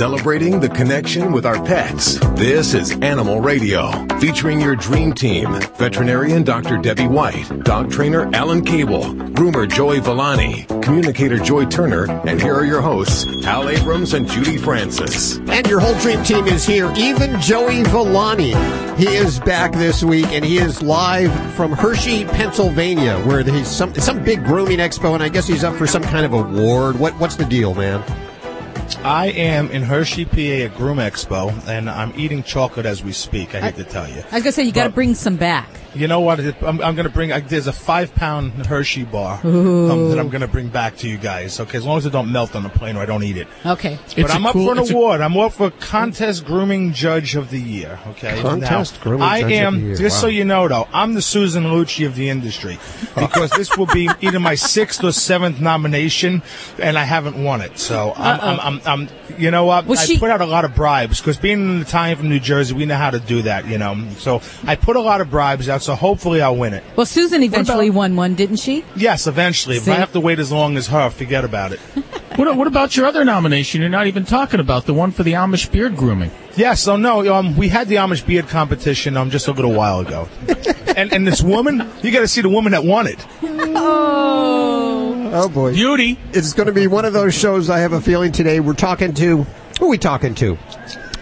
celebrating the connection with our pets. This is Animal Radio, featuring your dream team veterinarian Dr. Debbie White, dog trainer Alan Cable, groomer Joey Villani, communicator Joy Turner, and here are your hosts, Hal Abrams and Judy Francis. And your whole dream team is here, even Joey Villani. He is back this week, and he is live from Hershey, Pennsylvania, where he's some some big grooming expo, and I guess he's up for some kind of award. What what's the deal, man? I am in Hershey, PA at Groom Expo, and I'm eating chocolate as we speak. I hate to tell you. I was gonna say you got to bring some back. You know what? I'm, I'm going to bring. I, there's a five pound Hershey bar um, that I'm going to bring back to you guys. Okay, as long as it don't melt on the plane or I don't eat it. Okay. But It's a I'm up cool- for an award. I'm up for contest grooming judge of the year. Okay. Contest Now, grooming I judge of am. the year. Just so you know, though, I'm the Susan Lucci of the industry because this will be either my sixth or seventh nomination, and I haven't won it. So I'm. I'm, I'm, I'm you know what? Was I she- put out a lot of bribes because being an Italian from New Jersey, we know how to do that. You know. So I put a lot of bribes out. So hopefully I'll win it. Well, Susan eventually about- won one, didn't she? Yes, eventually. If I have to wait as long as her, forget about it. What, what about your other nomination? You're not even talking about the one for the Amish beard grooming. Yeah, so no, um, we had the Amish beard competition um, just a little while ago. and, and this woman, you got to see the woman that won it. Oh, Oh boy, Beauty. it's going to be one of those shows. I have a feeling today. We're talking to who are we talking to?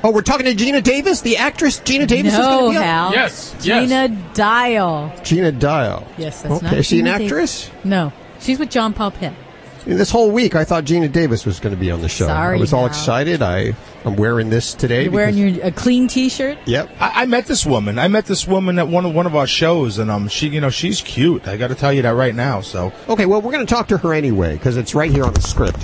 Oh, we're talking to Gina Davis, the actress. Gina Davis is no, going to be. Hal. Yes, yes. Gina Dial. Gina Dial. Yes, that's okay. not. Is she an Gina Davis. actress? No, she's with John Paul Pet. This whole week, I thought Gina Davis was going to be on the show. Sorry, I was all Hal. excited. I I'm wearing this today. You're wearing your a clean T-shirt. Yep. I, I met this woman. I met this woman at one of one of our shows, and um, she, you know, she's cute. I got to tell you that right now. So Okay, well, we're going to talk to her anyway because it's right here on the script.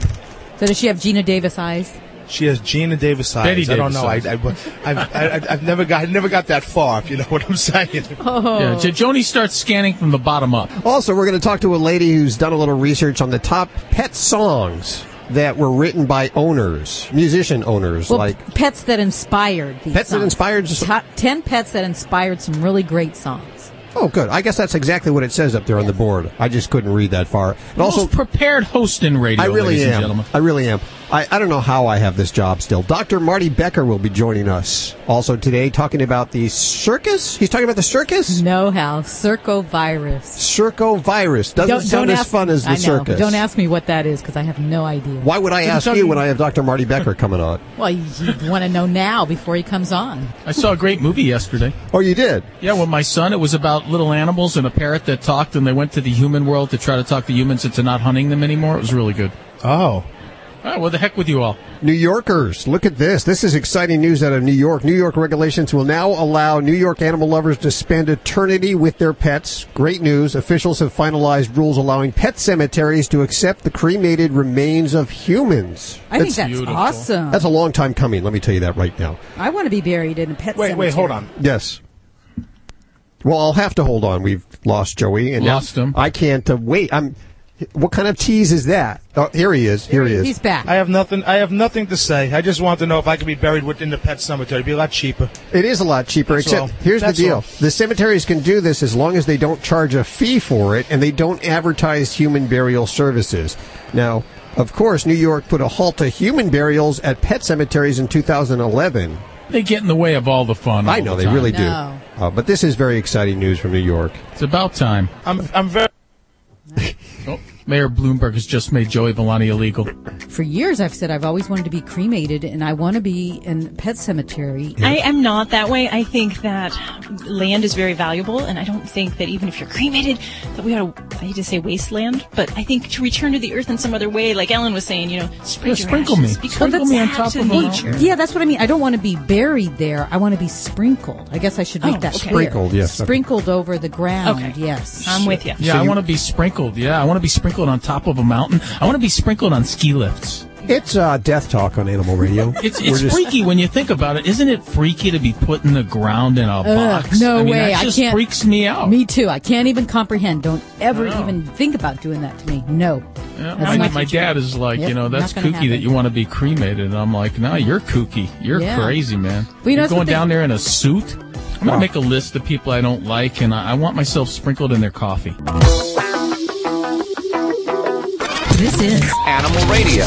So does she have Gina Davis eyes? She has Gina Davis eyes. Betty I don't know. I, I, I've, I, I've never got, I never got that far. If you know what I'm saying. Oh. Yeah, J- Joni starts scanning from the bottom up. Also, we're going to talk to a lady who's done a little research on the top pet songs that were written by owners, musician owners, Well, like pets that inspired these Pets that inspired- Top ten pets that inspired some really great songs. Oh, good. I guess that's exactly what it says up there on the board. I just couldn't read that far. And also, prepared host in radio, I really ladies and am. gentlemen. I really am. I, I don't know how I have this job still. Dr. Marty Becker will be joining us also today talking about the circus. He's talking about the circus? No, Hal. Circovirus. Circovirus. Doesn't sound as ask, fun as the I know, circus. don't ask me what that is because I have no idea. Why would I Didn't ask you you- when I have Dr. Marty Becker coming on? Well, you, you want to know now before he comes on. I saw a great movie yesterday. Oh, you did? Yeah, with my son, it was about little animals and a parrot that talked, and they went to the human world to try to talk to humans into not hunting them anymore. It was really good. Oh, All right, what the heck with you all? New Yorkers, look at this. This is exciting news out of New York. New York regulations will now allow New York animal lovers to spend eternity with their pets. Great news. Officials have finalized rules allowing pet cemeteries to accept the cremated remains of humans. I think that's beautiful. awesome. That's a long time coming, let me tell you that right now. I want to be buried in a pet wait, cemetery. wait, hold on. Yes. Well, I'll have to hold on. We've lost Joey, and Lost him. I can't uh, wait. I'm. What kind of tease is that? Oh, here he is. Here he is. He's back. I have nothing. I have nothing to say. I just want to know if I could be buried within the pet cemetery. It'd be a lot cheaper. It is a lot cheaper, That's except all. here's That's the deal. all. The cemeteries can do this as long as they don't charge a fee for it and they don't advertise human burial services. Now, of course, New York put a halt to human burials at pet cemeteries in 2011. They get in the way of all the fun. I know the they time. really do. No. Uh, but this is very exciting news from New York. It's about time. I'm, I'm very. Mayor Bloomberg has just made Joey Villani illegal. For years, I've said I've always wanted to be cremated, and I want to be in a pet cemetery. I am not that way. I think that land is very valuable, and I don't think that even if you're cremated, that we ought to, I hate to say wasteland, but I think to return to the earth in some other way, like Ellen was saying, you know, spread Yeah, your sprinkle ashes, me. become Sprinkle me on top to of a nature. Yeah, that's what I mean. I don't want to be buried there. I want to be sprinkled. I guess I should make Oh, that okay. Sprinkled, yes. Sprinkled over the ground. Okay. Yes. I'm with you. Yeah, I want to be sprinkled. Yeah, I want to be sprinkled on top of a mountain. I want to be sprinkled on ski lifts. It's uh, death talk on Animal Radio. It's it's just- freaky when you think about it. Isn't it freaky to be put in the ground in a box? no I mean, way. That I can't- freaks me out. Me too. I can't even comprehend. Don't ever I even think about doing that to me. No. Yeah, my, my dad is like, Yep, you know, that's not gonna kooky that you want to be cremated. And I'm like, no, you're kooky. You're Yeah. crazy, man. Well, you know, you're that's what going they- down there in a suit. I'm gonna make a list of people I don't like, and I, I want myself sprinkled in their coffee. This is Animal Radio.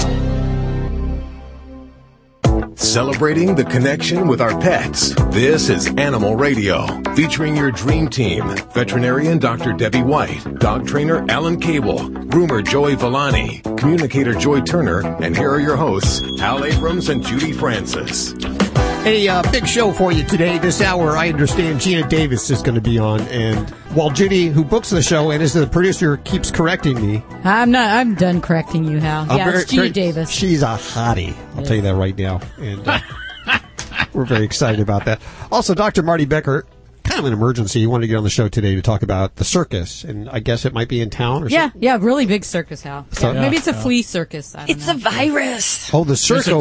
Celebrating the connection with our pets. This is Animal Radio, featuring your dream team. Veterinarian Dr. Debbie White, dog trainer Alan Cable, groomer Joey Villani, communicator Joy Turner, and here are your hosts, Hal Abrams and Judy Francis. A uh, big show for you today. This hour, I understand Gina Davis is going to be on, and while Judy, who books the show and is the producer, keeps correcting me, I'm not. I'm done correcting you, Hal. I'm yeah, very- it's Gina very- Davis. She's a hottie. I'll tell you that right now. And uh, we're very excited about that. Also, Dr. Marty Becker, kind of an emergency. He wanted to get on the show today to talk about the circus, and I guess it might be in town or yeah, something. yeah, really big circus, Hal. So- Yeah, maybe it's a flea circus. I don't It's know. a virus. Oh, the a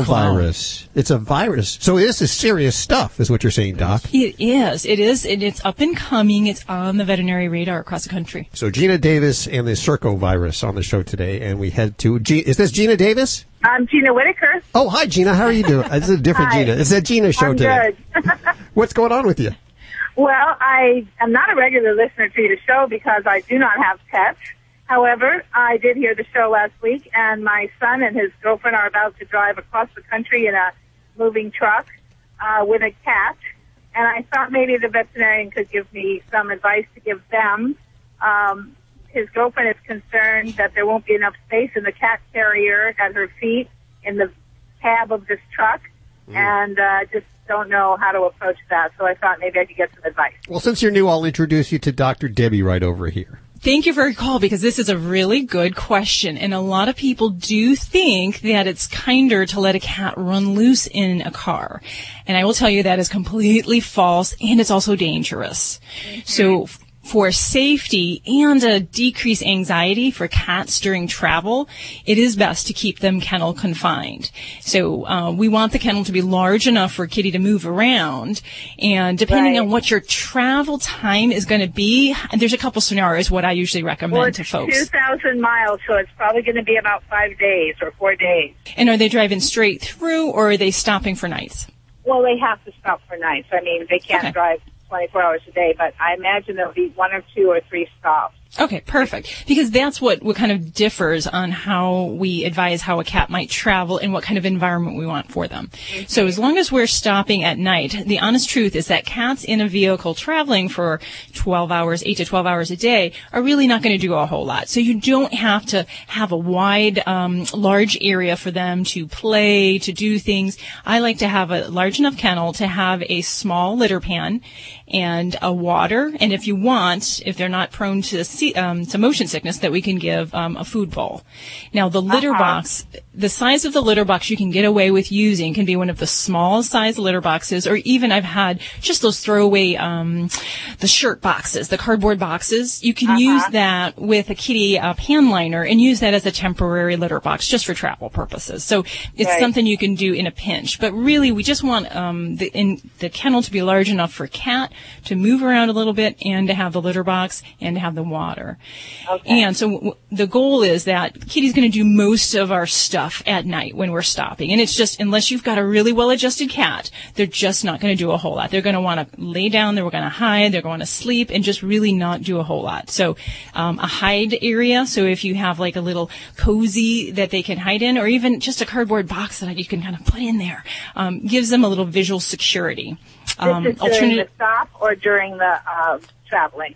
clown. circovirus. It's a virus. So this is serious stuff, is what you're saying, Doc. It is. It is. And it's up and coming. It's on the veterinary radar across the country. So Gina Davis and the circovirus on the show today, and we head to. G- is this Gina Davis? I'm Gina Whitaker. Oh, hi, Gina. How are you doing? This is a different Hi. Gina. It's a Gina show I'm today. good. What's going on with you? Well, I am not a regular listener to your show because I do not have pets. However, I did hear the show last week, and my son and his girlfriend are about to drive across the country in a moving truck uh, with a cat. And I thought maybe the veterinarian could give me some advice to give them. Um, his girlfriend is concerned that there won't be enough space in the cat carrier at her feet in the cab of this truck, and uh, just don't know how to approach that. So I thought maybe I could get some advice. Well, since you're new, I'll introduce you to Dr. Debbie right over here. Thank you for your call because this is a really good question. And a lot of people do think that it's kinder to let a cat run loose in a car. And I will tell you that is completely false and it's also dangerous. So f- for safety and a decreased anxiety for cats during travel, it is best to keep them kennel confined. So uh, we want the kennel to be large enough for Kitty to move around, and depending Right. on what your travel time is going to be, there's a couple scenarios what I usually recommend Well, to folks. 2,000 miles, so it's probably going to be about five days or four days. And are they driving straight through, or are they stopping for nights? Well, they have to stop for nights. I mean, they can't Okay. drive 24 hours a day, but I imagine there'll be one or two or three stops. Okay, perfect. Because that's what, what kind of differs on how we advise how a cat might travel and what kind of environment we want for them. So as long as we're stopping at night, the honest truth is that cats in a vehicle traveling for 12 hours, 8 to 12 hours a day are really not going to do a whole lot. So you don't have to have a wide, um, large area for them to play, to do things. I like to have a large enough kennel to have a small litter pan and a water. And if you want, if they're not prone to see, um, to motion sickness, that we can give um, a food bowl. Now the litter box, the size of the litter box you can get away with using can be one of the small size litter boxes, or even I've had just those throwaway um, the shirt boxes, the cardboard boxes. You can use that with a kitty uh, pan liner and use that as a temporary litter box just for travel purposes. So it's Right. something you can do in a pinch. But really, we just want um, the in, the kennel to be large enough for cat to move around a little bit and to have the litter box and to have the water. And so w- the goal is that Kitty's going to do most of our stuff at night when we're stopping. And it's just, unless you've got a really well adjusted cat, they're just not going to do a whole lot. They're going to want to lay down, they're going to hide, they're going to sleep and just really not do a whole lot. So, um, a hide area. So if you have like a little cozy that they can hide in or even just a cardboard box that you can kind of put in there, um, gives them a little visual security. Um, this is during alternative- the stop or during the uh, traveling?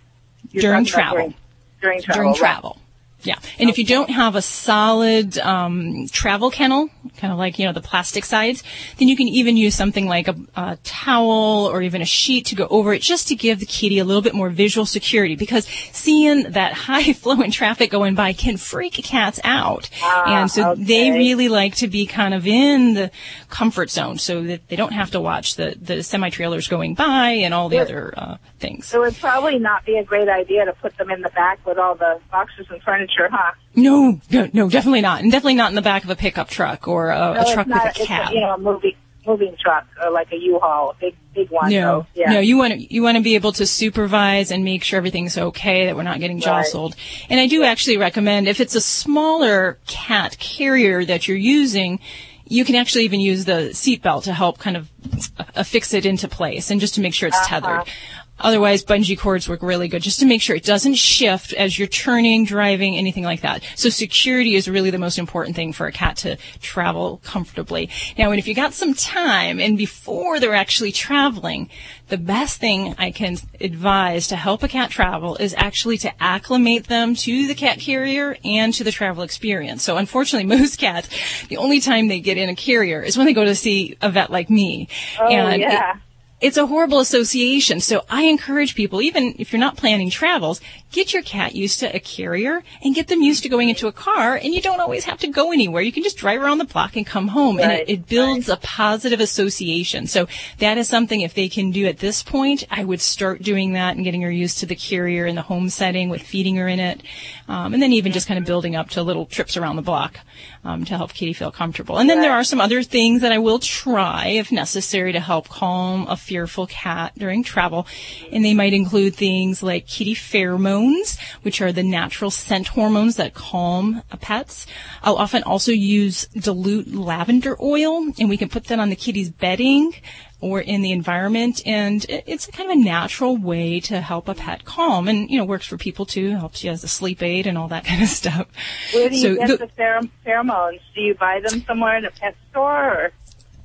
You're During travel. During, during travel. during right. Yeah, and if you don't have a solid um, travel kennel, kind of like you know the plastic sides, then you can even use something like a, a towel or even a sheet to go over it, just to give the kitty a little bit more visual security. Because seeing that high flowing traffic going by can freak cats out, and so they really like to be kind of in the comfort zone, so that they don't have to watch the the semi trailers going by and all the other uh, things. So It would probably not be a great idea to put them in the back with all the boxes and furniture, huh? No, no, no, definitely not, and definitely not in the back of a pickup truck or a, No, a truck not, with a cab. you know, a moving, moving truck or like a U-Haul, a big, big one. No, So, yeah. no, you want to you want to be able to supervise and make sure everything's okay, that we're not getting jostled. And I do actually recommend if it's a smaller cat carrier that you're using, you can actually even use the seatbelt to help kind of affix it into place and just to make sure it's Uh-huh. tethered. Otherwise, bungee cords work really good just to make sure it doesn't shift as you're turning, driving, anything like that. So security is really the most important thing for a cat to travel comfortably. Now, and if you got some time and before they're actually traveling, the best thing I can advise to help a cat travel is actually to acclimate them to the cat carrier and to the travel experience. So unfortunately, most cats, the only time they get in a carrier is when they go to see a vet like me. Oh, and yeah. it- it's a horrible association. So I encourage people, even if you're not planning travels, get your cat used to a carrier and get them used to going into a car and you don't always have to go anywhere. You can just drive around the block and come home and it, it builds a positive association. So that is something if they can do at this point, I would start doing that and getting her used to the carrier in the home setting with feeding her in it. Um, and then even just kind of building up to little trips around the block um, to help Kitty feel comfortable. And then there are some other things that I will try if necessary to help calm a fearful cat during travel. And they might include things like kitty pheromones, which are the natural scent hormones that calm pets. I'll often also use dilute lavender oil and we can put that on the kitty's bedding or in the environment and it's kind of a natural way to help a pet calm and you know works for people too helps you as a sleep aid and all that kind of stuff Where do you So get the- the pher- pheromones? Do you buy them somewhere in a pet store? Or?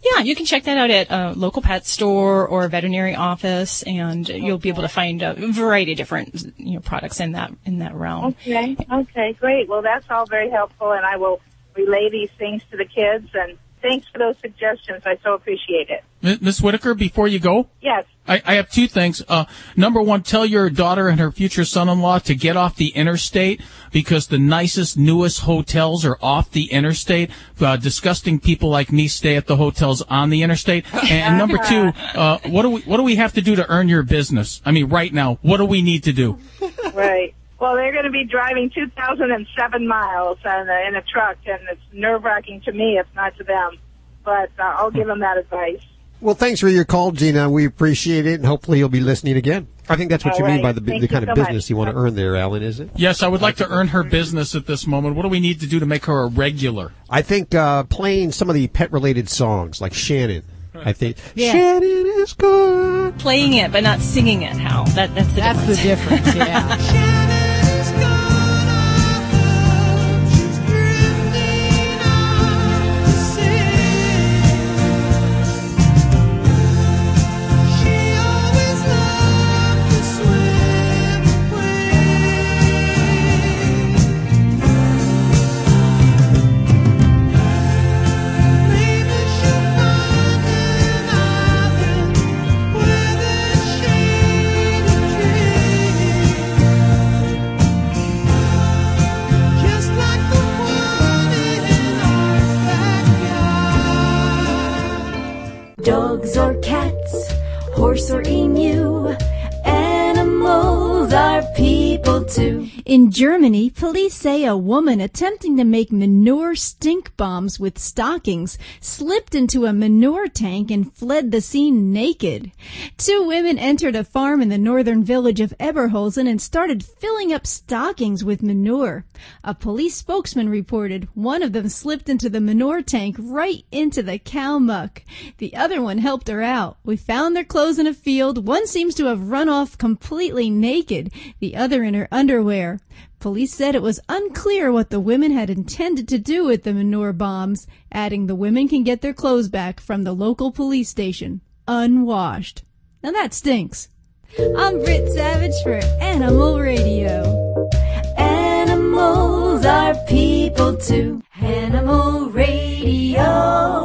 Yeah, you can check that out at a local pet store or a veterinary office, and you'll be able to find a variety of different you know products in that in that realm. Okay, okay, great. Well, that's all very helpful, and I will relay these things to the kids. And thanks for those suggestions. I so appreciate it. Miss Whitaker, before you go, Yes. I, I have two things. Uh, number one, tell your daughter and her future son-in-law to get off the interstate because the nicest, newest hotels are off the interstate. Uh, disgusting people like me stay at the hotels on the interstate. And, and number two, uh, what do we what do we have to do to earn your business? I mean, right now, what do we need to do? Right. Well, they're going to be driving 2,007 miles in a, in a truck, and it's nerve-wracking to me, if not to them. But uh, I'll give them that advice. Well, thanks for your call, Gina. We appreciate it, and hopefully you'll be listening again. I think that's what All you mean by the, Thank the you kind of so much. business you want to earn there, Alan, is it? Yes, I would like to earn her business at this moment. What do we need to do to make her a regular? I think uh, playing some of the pet-related songs, like Shannon. I think Yeah. Shannon is good. Playing it but not singing it, Hal. That that's the That's the difference. difference. Yeah. too. In Germany, police say a woman attempting to make manure stink bombs with stockings slipped into a manure tank and fled the scene naked. Two women entered a farm in the northern village of Eberholzen and started filling up stockings with manure. A police spokesman reported one of them slipped into the manure tank right into the cow muck. The other one helped her out. We found their clothes in a field. One seems to have run off completely naked, the other in her underwear. Police said it was unclear what the women had intended to do with the manure bombs, adding the women can get their clothes back from the local police station, unwashed. Now that stinks. I'm Britt Savage for Animal Radio. Animals are people too. Animal Radio.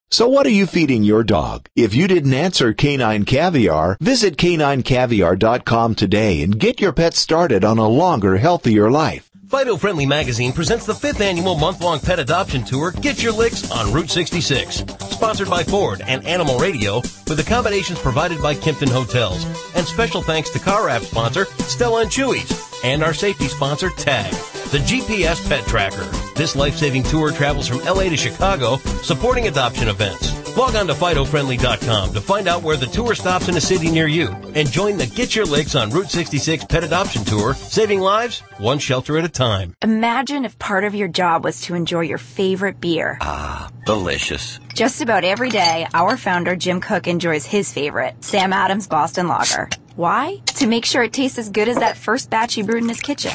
So what are you feeding your dog? If you didn't answer Canine Caviar, visit caninecaviar.com today and get your pet started on a longer, healthier life. Fido Friendly Magazine presents the fifth annual month-long pet adoption tour, Get Your Licks on Route 66. Sponsored by Ford and Animal Radio, with accommodations provided by Kimpton Hotels. And special thanks to car app sponsor, Stella and Chewy's, and our safety sponsor, TAG. The GPS Pet Tracker. This life-saving tour travels from LA to Chicago, supporting adoption events. Log on to FidoFriendly.com to find out where the tour stops in a city near you and join the Get Your Licks on Route 66 Pet Adoption Tour, saving lives one shelter at a time. Imagine if part of your job was to enjoy your favorite beer. Ah, delicious. Just about every day, our founder Jim Koch enjoys his favorite, Sam Adams Boston Lager. Why? To make sure it tastes as good as that first batch he brewed in his kitchen.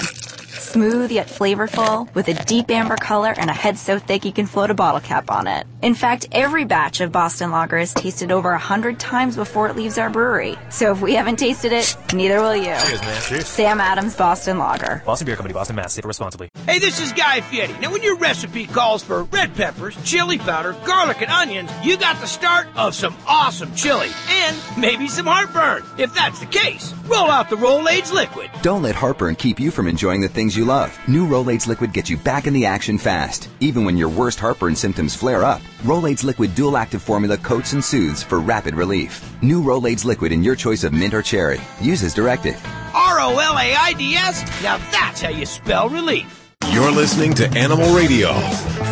Smooth yet flavorful, with a deep amber color and a head so thick you can float a bottle cap on it. In fact, every batch of Boston Lager is tasted over a hundred times before it leaves our brewery. So if we haven't tasted it, neither will you. Cheers, man. Cheers. Sam Adams Boston Lager. Boston Beer Company, Boston, Mass. Save responsibly. Hey, this is Guy Fieri. Now, when your recipe calls for red peppers, chili powder, garlic, and onions, you got the start of some awesome chili and maybe some heartburn. If that's the case, roll out the Rolaids liquid. Don't let heartburn keep you from enjoying the things you love. New Rolaids liquid gets you back in the action fast, even when your worst heartburn symptoms flare up. Rolaids liquid dual active formula coats and soothes for rapid relief. New Rolaids liquid in your choice of mint or cherry. Use as directed. R O L A I D S? Now that's how you spell relief. You're listening to Animal Radio.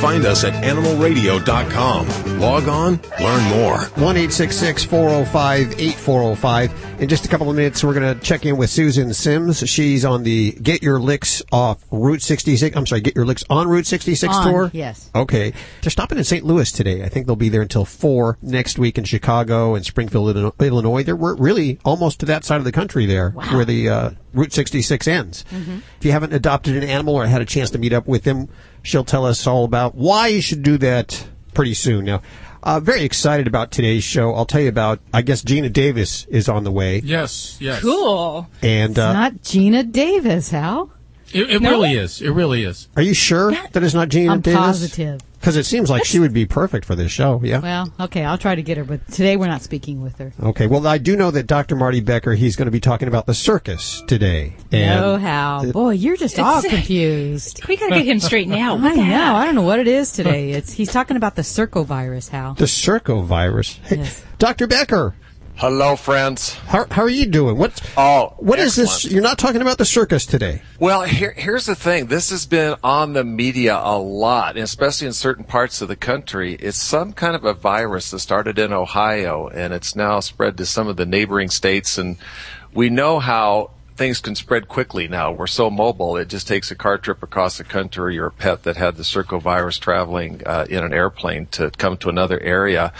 Find us at animalradio.com. Log on, learn more. 1 405 8405. In just a couple of minutes, we're going to check in with Susan Sims. She's on the Get Your Licks off Route 66. I'm sorry, Get Your Licks on Route 66 On, tour? yes. Okay. They're stopping in St. Louis today. I think they'll be there until 4 next week in Chicago and Springfield, Illinois. They're we're really almost to that side of the country there where the uh, Route 66 ends. Mm-hmm. If you haven't adopted an animal or had a chance to meet up with them, she'll tell us all about why you should do that pretty soon. Now, uh, very excited about today's show. I'll tell you about, I guess Gina Davis is on the way. Yes, yes. Cool. And, uh, Not Gina Davis, Hal. It, it No? really is. It really is. are you sure that it's not Gina I'm Davis? positive. Because it seems like she would be perfect for this show, yeah? Well, okay, I'll try to get her, but today we're not speaking with her. Okay, well, I do know that Dr. Marty Becker, he's going to be talking about the circus today. And oh, no, Hal. Boy, you're just all confused. We gotta get him straightened out. I know. I don't know what it is today. It's he's talking about the circovirus, Hal. The circovirus. Hey, Dr. Becker. Hello, friends. How, how are you doing? What, oh, what is this? You're not talking about the circus today. Well, here, here's the thing. This has been on the media a lot, especially in certain parts of the country. It's some kind of a virus that started in Ohio, and it's now spread to some of the neighboring states. And we know how things can spread quickly now. We're so mobile. It just takes a car trip across the country or a pet that had the circovirus traveling uh, in an airplane to come to another area.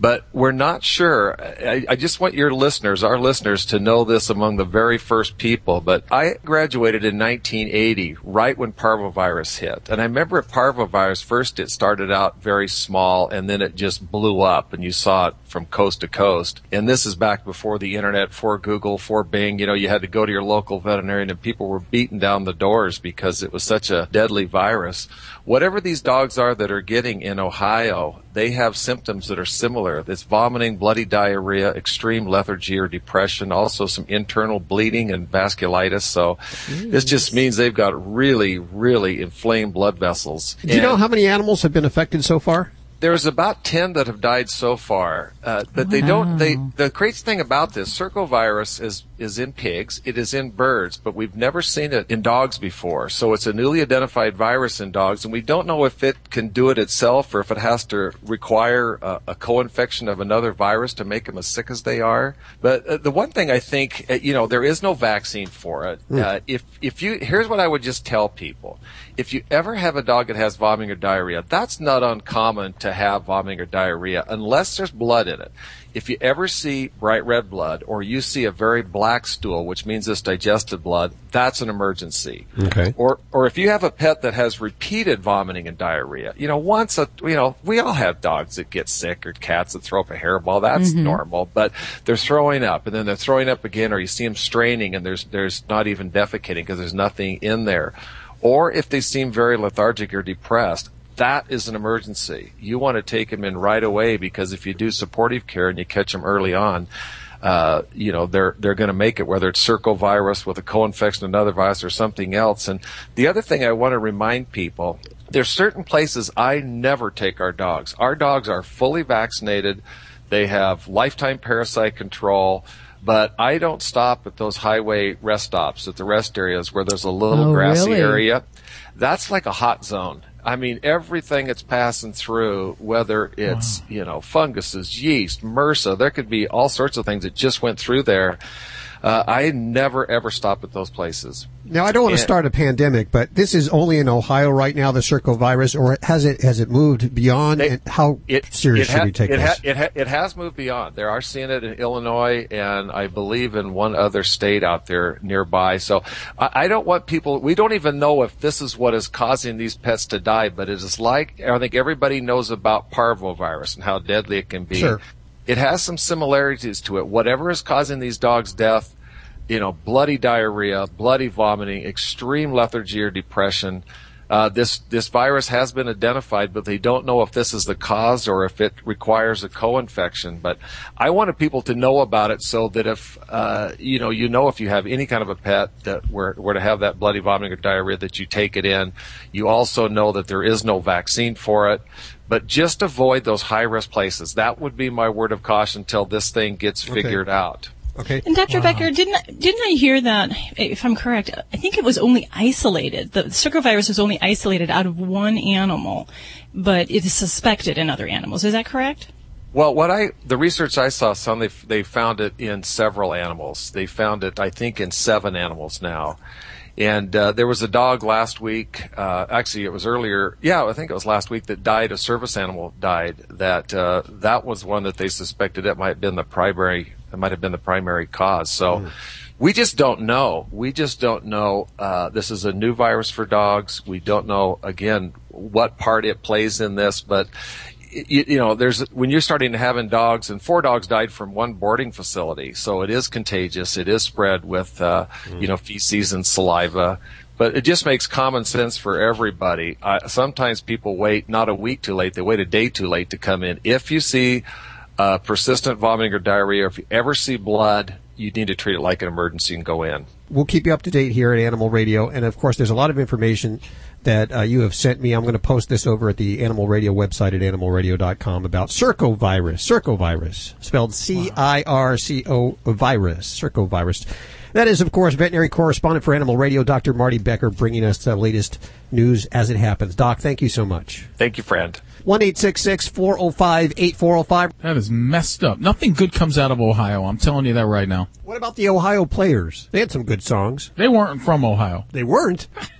But we're not sure. I, I just want your listeners, our listeners, to know this among the very first people. But I graduated in 1980, right when parvovirus hit. And I remember at parvovirus, first it started out very small and then it just blew up and you saw it from coast to coast. And this is back before the internet, for Google, for Bing. You know, you had to go to your local veterinarian and people were beating down the doors because it was such a deadly virus. Whatever these dogs are that are getting in Ohio, they have symptoms that are similar. It's vomiting, bloody diarrhea, extreme lethargy or depression, also some internal bleeding and vasculitis. So this just means they've got really, really inflamed blood vessels. Do you know how many animals have been affected so far? There's about 10 that have died so far, uh, but they don't, they, the crazy thing about this, circovirus is, is in pigs, it is in birds, but we've never seen it in dogs before. So it's a newly identified virus in dogs, and we don't know if it can do it itself or if it has to require a, a co-infection of another virus to make them as sick as they are. But uh, the one thing I think, uh, you know, there is no vaccine for it. Hmm. Uh, if, if you, here's what I would just tell people. If you ever have a dog that has vomiting or diarrhea, that's not uncommon to have vomiting or diarrhea unless there's blood in it. If you ever see bright red blood or you see a very black stool, which means it's digested blood, that's an emergency. Okay. Or, or if you have a pet that has repeated vomiting and diarrhea, you know, once a, you know, we all have dogs that get sick or cats that throw up a hairball. That's Mm-hmm. Mhm. normal, but they're throwing up and then they're throwing up again or you see them straining and there's, there's not even defecating because there's nothing in there. Or if they seem very lethargic or depressed, that is an emergency. You want to take them in right away because if you do supportive care and you catch them early on, uh, you know, they're, they're going to make it, whether it's circovirus with a co-infection another virus or something else. And the other thing I want to remind people, there's certain places I never take our dogs. Our dogs are fully vaccinated. They have lifetime parasite control. But I don't stop at those highway rest stops, at the rest areas where there's a little Oh, grassy really? area. that's like a hot zone. I mean, everything it's passing through, whether it's, you know, funguses, yeast, MRSA, there could be all sorts of things that just went through there. Uh, I never ever stop at those places. Now, I don't want to start a pandemic, but this is only in Ohio right now, the circovirus, or has it has it moved beyond? and how serious it should ha- we take it this? Ha- it, ha- it has moved beyond. They are seeing it in Illinois and I believe in one other state out there nearby. So I, I don't want people, we don't even know if this is what is causing these pets to die, but it is like, I think everybody knows about parvovirus and how deadly it can be. Sure. It has some similarities to it. Whatever is causing these dogs' death, you know, bloody diarrhea, bloody vomiting, extreme lethargy or depression. Uh, this this virus has been identified, but they don't know if this is the cause or if it requires a co-infection. But I wanted people to know about it so that if uh, you know you know if you have any kind of a pet that were were to have that bloody vomiting or diarrhea, that you take it in. You also know that there is no vaccine for it. But just avoid those high risk places. That would be my word of caution until this thing gets Okay. figured out. Okay. And Dr. Becker, didn't I- didn't I hear that? If I'm correct, I think it was only isolated. The circovirus was only isolated out of one animal, but it is suspected in other animals. Is that correct? Well, what I the research I saw, some they they found it in several animals. They found it, I think, in seven animals now. And uh, there was a dog last week. Uh, actually, it was earlier. Yeah, I think it was last week that died. A service animal died. That uh, that was one that they suspected it might have been the primary. It might have been the primary cause. So. We just don't know. We just don't know. Uh, this is a new virus for dogs. We don't know again what part it plays in this, but you, you know, there's when you're starting to having dogs, and four dogs died from one boarding facility, so it is contagious. It is spread with, uh, you know, feces and saliva. But it just makes common sense for everybody. Uh, sometimes people wait not a week too late; they wait a day too late to come in. If you see uh, persistent vomiting or diarrhea, if you ever see blood, you need to treat it like an emergency and go in. We'll keep you up to date here at Animal Radio, and of course, there's a lot of information that uh, you have sent me. I'm going to post this over at the Animal Radio website at animalradio.com about circovirus, circovirus, spelled C-I-R-C-O virus, circovirus. That is, of course, veterinary correspondent for Animal Radio, Dr. Marty Becker, bringing us the latest news as it happens. Doc, thank you so much. Thank you, friend. One eight six six four zero five eight four zero five. That is messed up. Nothing good comes out of Ohio. I'm telling you that right now. What about the Ohio players? They had some good songs. They weren't from Ohio. They weren't.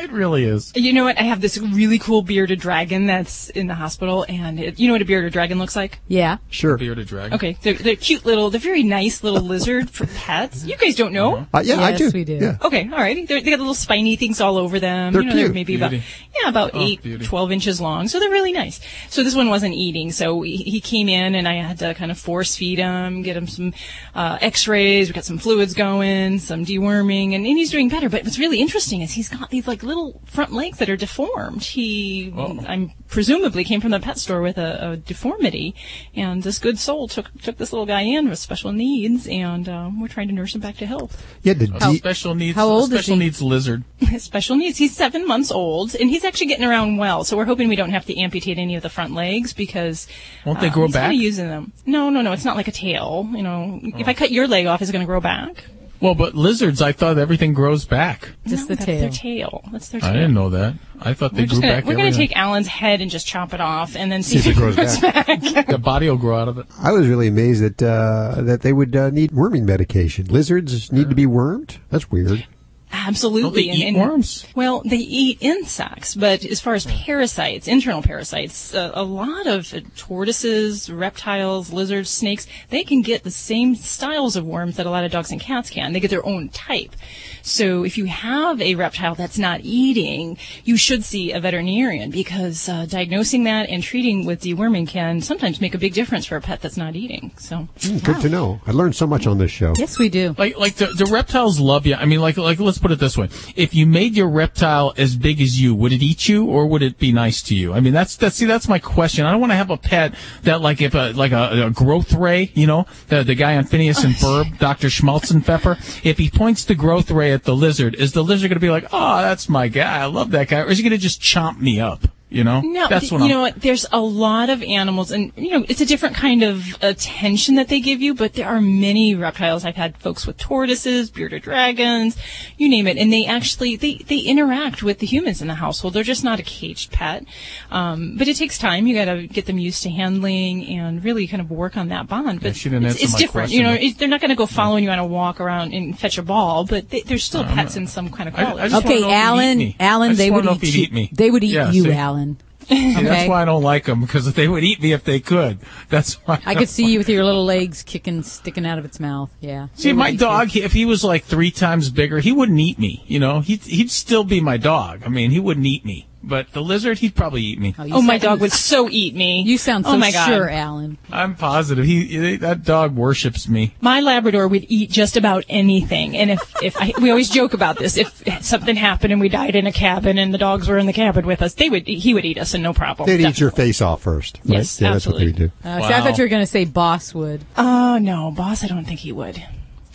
It really is. You know what? I have this really cool bearded dragon that's in the hospital, and it, you know what a bearded dragon looks like? Yeah. Sure. Bearded dragon. Okay, they're, they're cute little, they're very nice little lizard for pets. You guys don't know? Uh, yeah, I Yes, do. we do. Yeah. Okay, all right. They're, they got little spiny things all over them. They're you know, they're cute. maybe about yeah, about Oh, eight, beauty. 12 inches long. So they're really nice. So this one wasn't eating. So he, he came in, and I had to kind of force feed him, get him some uh, X-rays. We got some fluids going, some deworming, and, and he's doing better. But what's really interesting is he's got these like little front legs that are deformed. He, Uh-oh. I'm presumably came from the pet store with a, a deformity, and this good soul took took this little guy in with special needs, and um, we're trying to nurse him back to health. Yeah, the A D- special needs. how old a is special he? needs lizard. special needs. He's seven months old, and he's actually getting around well. So we're hoping we don't have to amputate any of the front legs because Won't they uh, grow he's kinda back? using them. No, no, no. It's not like a tail. You know, if Oh. I cut your leg off, is it going to grow back? Well, but lizards, I thought everything grows back. Just no, the that's tail. their tail. That's their tail. I didn't know that. I thought they We're, just grew gonna, back. we're gonna take Alan's head and just chop it off, and then see, if it grows back. the body will grow out of it. I was really amazed that uh, that they would uh, need worming medication. Lizards need to be wormed. That's weird. Absolutely. Don't they and, eat and- worms? Well, they eat insects, but as far as parasites, internal parasites, uh, a lot of uh, tortoises, reptiles, lizards, snakes, they can get the same styles of worms that a lot of dogs and cats can. They get their own type. So if you have a reptile that's not eating, you should see a veterinarian because uh, diagnosing that and treating with deworming can sometimes make a big difference for a pet that's not eating. So Mm, Good to know. I learned so much on this show. Yes, we do. Like, like the, the reptiles love you. I mean, like, like, let's put it this way: if you made your reptile as big as you, would it eat you, or would it be nice to you? I mean, that's that's see, that's my question. I don't want to have a pet that, like, if a like a, a growth ray, you know, the the guy on Phineas and Ferb, Doctor Schmalzenpfeffer, if he points the growth ray at the lizard, is the lizard going to be like, oh, that's my guy, I love that guy, or is he going to just chomp me up? You know, No, that's what you I'm. know what? There's a lot of animals, and you know, it's a different kind of attention that they give you. But there are many reptiles. I've had folks with tortoises, bearded dragons, you name it, and they actually they they interact with the humans in the household. They're just not a caged pet. Um, but it takes time. You got to get them used to handling and really kind of work on that bond. But she didn't it's, answer it's my different. You know, question. it, they're not going to go following you on a walk around and fetch a ball, but they, they're still I'm pets in some kind of I- I quality. Okay, know if he'd eat Alan. Alan, they would eat, you. eat me. They would eat Yeah, you, see? Alan. See, Okay. That's why I don't like them because they would eat me if they could. That's why I could see you with your little legs kicking, sticking out of its mouth. Yeah. See, my dog, he- if he was like three times bigger, he wouldn't eat me. You know, he'd, he'd still be my dog. I mean, he wouldn't eat me. But the lizard, he'd probably eat me. Oh, my dog would so eat me. You sound so oh my God. sure, Alan. I'm positive. He, he- that dog worships me. My Labrador would eat just about anything, and if if I, we always joke about this, if something happened and we died in a cabin and the dogs were in the cabin with us, they would he would eat us and no problem. They'd eat your face off first. Right? Yes, yeah, that's what they would do. Uh, see, I thought you were going to say boss would. Oh no, boss! I don't think he would.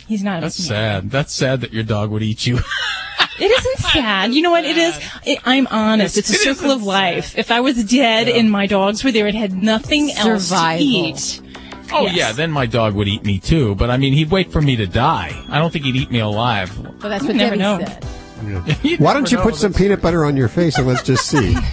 He's not. That's sad. That's sad that your dog would eat you. It isn't sad. You know what? It is. It, I'm honest. It's a It circle of isn't life. If I was dead and my dogs were there, it had nothing else to eat. Oh Yes. yeah, then my dog would eat me too. But I mean, he'd wait for me to die. I don't think he'd eat me alive. Well, that's You what never Debbie know. said. You'd Why don't you put some peanut butter on your face and let's just see?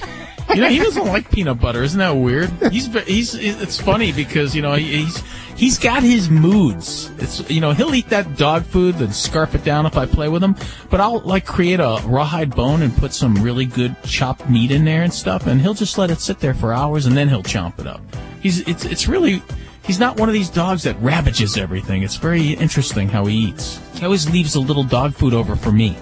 You know, he doesn't like peanut butter. Isn't that weird? He's he's it's funny because you know he- he's he's got his moods. It's you know he'll eat that dog food then scarf it down if I play with him. But I'll like create a rawhide bone and put some really good chopped meat in there and stuff, and he'll just let it sit there for hours and then he'll chomp it up. He's it's it's really. He's not one of these dogs that ravages everything. It's very interesting how he eats. He always leaves a little dog food over for me.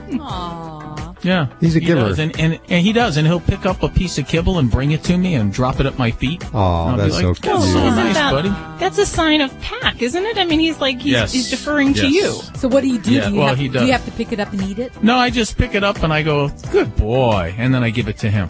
Yeah, He's a he giver. does, and, and and he does, and he'll pick up a piece of kibble and bring it to me and drop it at my feet. Oh, that's like, so "That's cute. so Isn't nice, that- buddy. That's a sign of pack, isn't it? I mean, he's like he's, Yes. he's deferring to you. So what do you do? Yeah, do, you well, have, he do does. you have to pick it up and eat it? No, I just pick it up and I go, "Good boy," and then I give it to him.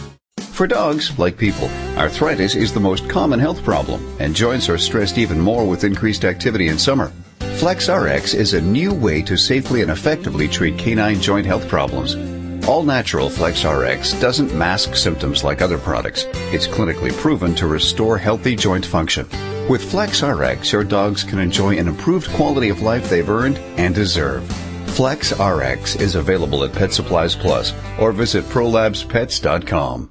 For dogs, like people, arthritis is the most common health problem, and joints are stressed even more with increased activity in summer. FlexRx is a new way to safely and effectively treat canine joint health problems. All natural FlexRx doesn't mask symptoms like other products. It's clinically proven to restore healthy joint function. With FlexRx, your dogs can enjoy an improved quality of life they've earned and deserve. FlexRx is available at Pet Supplies Plus or visit prolabspets.com.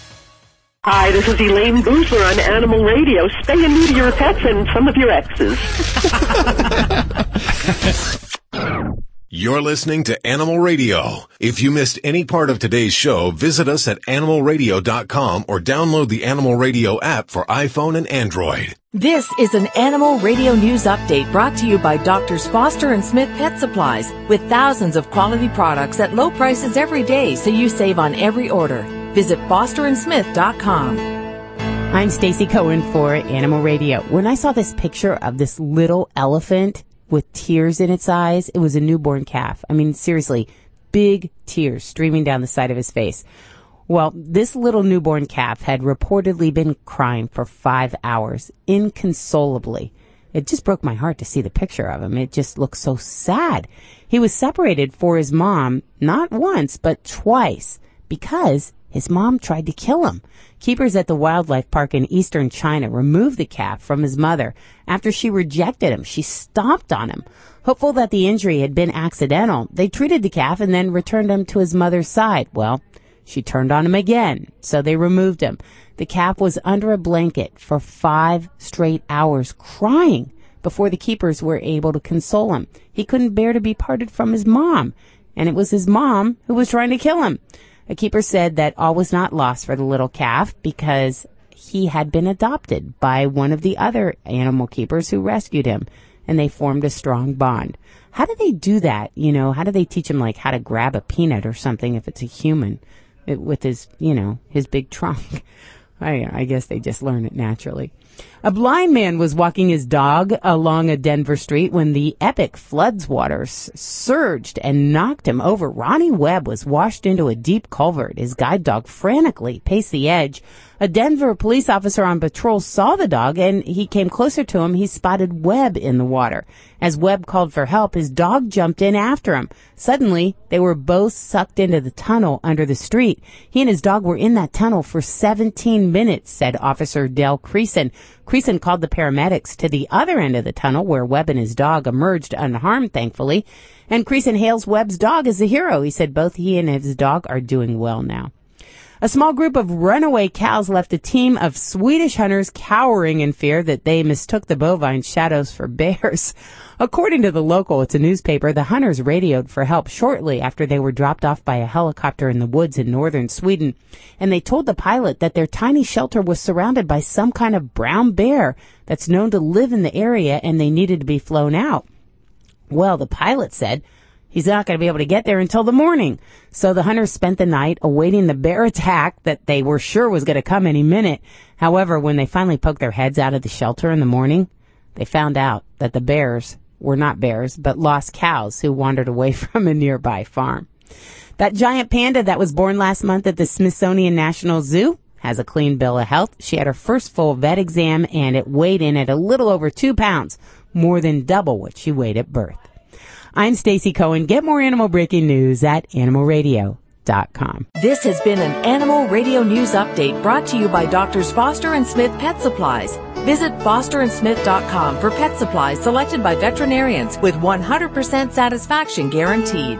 Hi, this is Elayne Boosler on Animal Radio. Stay and neuter your pets and some of your exes. You're listening to Animal Radio. If you missed any part of today's show, visit us at animalradio.com or download the Animal Radio app for iPhone and Android. This is an Animal Radio News Update brought to you by Doctors Foster and Smith Pet Supplies with thousands of quality products at low prices every day so you save on every order. Visit fosterandsmith.com. I'm Stacy Cohen for Animal Radio. When I saw this picture of this little elephant with tears in its eyes, it was a newborn calf. I mean, seriously, big tears streaming down the side of his face. Well, this little newborn calf had reportedly been crying for five hours, inconsolably. It just broke my heart to see the picture of him. It just looked so sad. He was separated for his mom, not once, but twice, because his mom tried to kill him. Keepers at the wildlife park in eastern China removed the calf from his mother after she rejected him. She stomped on him. Hopeful that the injury had been accidental, they treated the calf and then returned him to his mother's side. Well, she turned on him again, so they removed him. The calf was under a blanket for five straight hours crying before the keepers were able to console him. He couldn't bear to be parted from his mom, and it was his mom who was trying to kill him. A keeper said that all was not lost for the little calf because he had been adopted by one of the other animal keepers who rescued him and they formed a strong bond. How do they do that? You know, how do they teach him like how to grab a peanut or something if it's a human it, with his, you know, his big trunk? I, I guess they just learn it naturally. A blind man was walking his dog along a Denver street when the epic floods waters surged and knocked him over. Ronnie Webb was washed into a deep culvert. His guide dog frantically paced the edge. A Denver police officer on patrol saw the dog and he came closer to him. He spotted Webb in the water. As Webb called for help, his dog jumped in after him. Suddenly, they were both sucked into the tunnel under the street. He and his dog were in that tunnel for 17 minutes, said Officer Dell Creason. Creason called the paramedics to the other end of the tunnel where Webb and his dog emerged unharmed, thankfully. And Creason hails Webb's dog as a hero. He said both he and his dog are doing well now. A small group of runaway cows left a team of Swedish hunters cowering in fear that they mistook the bovine shadows for bears. According to the local, it's a newspaper, the hunters radioed for help shortly after they were dropped off by a helicopter in the woods in northern Sweden. And they told the pilot that their tiny shelter was surrounded by some kind of brown bear that's known to live in the area and they needed to be flown out. Well, the pilot said, He's not going to be able to get there until the morning. So the hunters spent the night awaiting the bear attack that they were sure was going to come any minute. However, when they finally poked their heads out of the shelter in the morning, they found out that the bears were not bears, but lost cows who wandered away from a nearby farm. That giant panda that was born last month at the Smithsonian National Zoo has a clean bill of health. She had her first full vet exam and it weighed in at a little over two pounds, more than double what she weighed at birth. I'm Stacy Cohen. Get more animal breaking news at animalradio.com. This has been an Animal Radio News Update brought to you by Doctors Foster and Smith Pet Supplies. Visit fosterandsmith.com for pet supplies selected by veterinarians with 100% satisfaction guaranteed.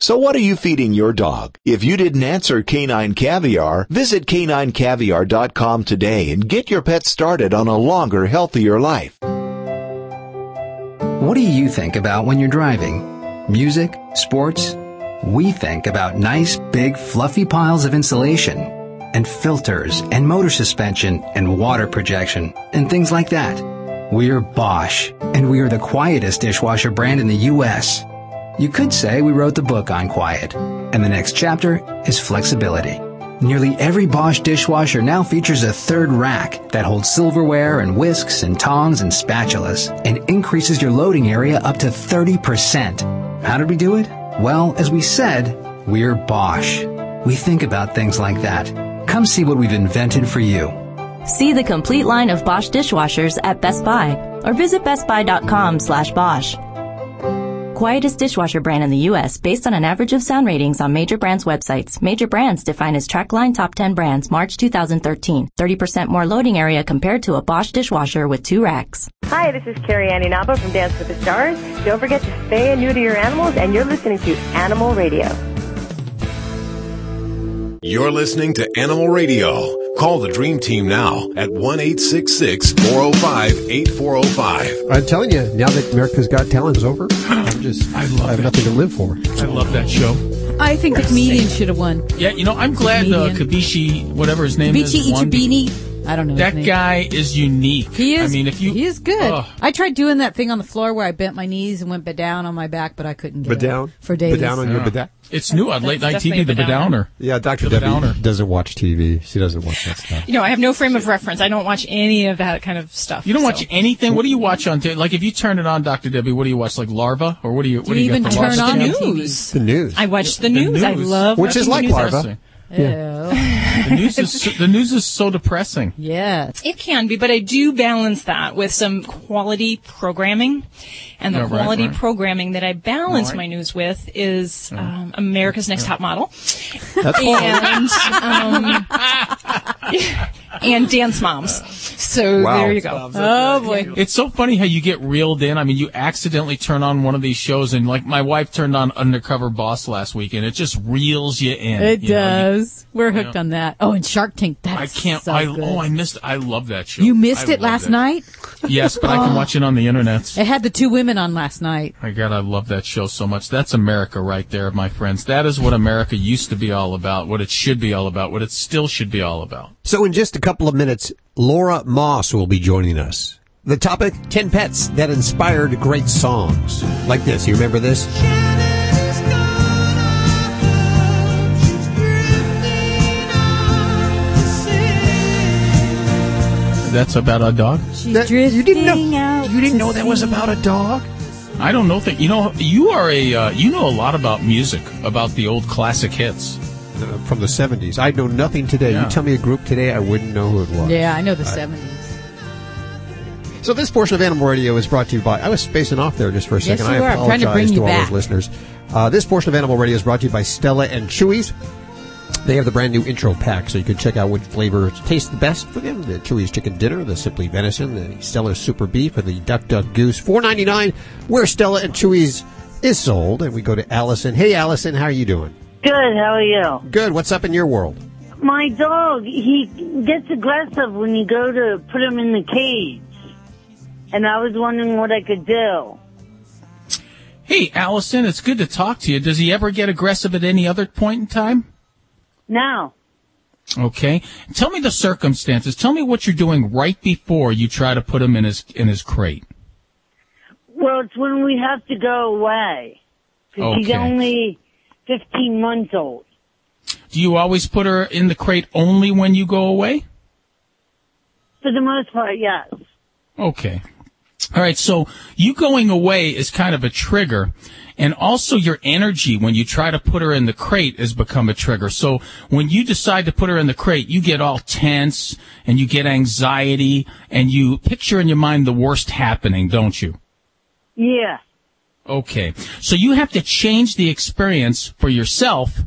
So what are you feeding your dog? If you didn't answer Canine Caviar, visit caninecaviar.com today and get your pet started on a longer, healthier life. What do you think about when you're driving? Music? Sports? We think about nice, big, fluffy piles of insulation and filters and motor suspension and water projection and things like that. We're Bosch and we are the quietest dishwasher brand in the U.S. You could say we wrote the book on quiet, and the next chapter is flexibility. Nearly every Bosch dishwasher now features a third rack that holds silverware and whisks and tongs and spatulas and increases your loading area up to 30%. How did we do it? Well, as we said, we're Bosch. We think about things like that. Come see what we've invented for you. See the complete line of Bosch dishwashers at Best Buy or visit bestbuy.com slash Bosch. Quietest dishwasher brand in the U.S. based on an average of sound ratings on major brands' websites. Major brands defined as TraQline Top 10 Brands, March 2013. 30% more loading area compared to a Bosch dishwasher with two racks. Hi, this is Carrie Ann Inaba from Dance with the Stars. Don't forget to spay and neuter your animals, and you're listening to Animal Radio. You're listening to Animal Radio. Call the Dream Team now at 1 405 8405. I'm telling you, now that America's Got Talent is over, I'm just, I, love I have it. nothing to live for. I love that show. I think the comedian should have won. Yeah, you know, I'm glad uh, Comedian. Kabishi, whatever his name Vici is, won. Ichibini. I don't know. his That name. guy is unique. He is. I mean, if you he is good. Ugh. I tried doing that thing on the floor where I bent my knees and went down on my back, but I couldn't get it down? for days. But down on your Yeah. bidet? It's new on late night TV, the Bedowner. Yeah, Dr. The Debbie Bedowner. doesn't watch TV. She doesn't watch that stuff. You know, I have no frame of reference. I don't watch any of that kind of stuff. You don't so. watch anything. What do you watch on? T- like, if you turn it on, Doctor Debbie, what do you watch? Like Larva, or what do you? What Do do you you even turn on channel? news? The news. I watch the, The news. I love Which is like news. Larva. The news is so, the news is so depressing. Yeah. It can be, but I do balance that with some quality programming. And the Yeah, right, quality right. programming that I balance Right. my news with is um, America's Next Top Model. That's and um, and Dance Moms. So Wow. there you go. Oh boy. It's so funny how you get reeled in. I mean, you accidentally turn on one of these shows, and like my wife turned on Undercover Boss last week, and it just reels you in. It you know, you- does. We're hooked Yeah. on that. Oh, and Shark Tank. I can't. So I good. oh, I missed. I love that show. You missed I it last that. night. Yes, but I can Oh. watch it on the internet. It had the two women on last night. My God, I love that show so much. That's America right there, my friends. That is what America used to be all about, what it should be all about, what it still should be all about. So in just a couple of minutes, Laura Moss will be joining us. The topic, 10 pets that inspired great songs. Like this. You remember this? That's about a dog? That- you didn't know, you didn't know that was about a dog? I don't know that, you know, you are a, uh, you know a lot about music, about the old classic hits. Uh, From the 70s. I know nothing today. Yeah. You tell me a group today, I wouldn't know who it was. Yeah, I know the I- seventies. So this portion of Animal Radio is brought to you by. I was spacing off there just for a Yes, second. you I were. I'm trying apologize to bring you all back. those listeners. Uh, this portion of Animal Radio is brought to you by Stella and Chewy's. They have the brand new intro pack, so you can check out which flavor tastes the best for them. The Chewy's Chicken Dinner, the Simply Venison, the Stella Super Beef, or the Duck Duck Goose. Four ninety nine, where Stella and Chewy's is sold. And we go to Allison. Hey, Allison, how are you doing? Good. How are you? Good. What's up in your world? My dog, he gets aggressive when you go to put him in the cage. And I was wondering what I could do. Hey, Allison, it's good to talk to you. Does he ever get aggressive at any other point in time? Now, Okay. Tell me the circumstances. Tell me what you're doing right before you try to put him in his in his crate. well, it's when we have to go away. 'Cause he's Okay. only 15 months old. Do you always put her in the crate only when you go away? For the most part, yes. Okay. All right. So you going away is kind of a trigger. And also your energy when you try to put her in the crate has become a trigger. So when you decide to put her in the crate, you get all tense and you get anxiety and you picture in your mind the worst happening, don't you? Yeah. Okay. So you have to change the experience for yourself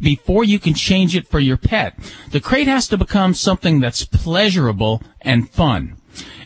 before you can change it for your pet. The crate has to become something that's pleasurable and fun.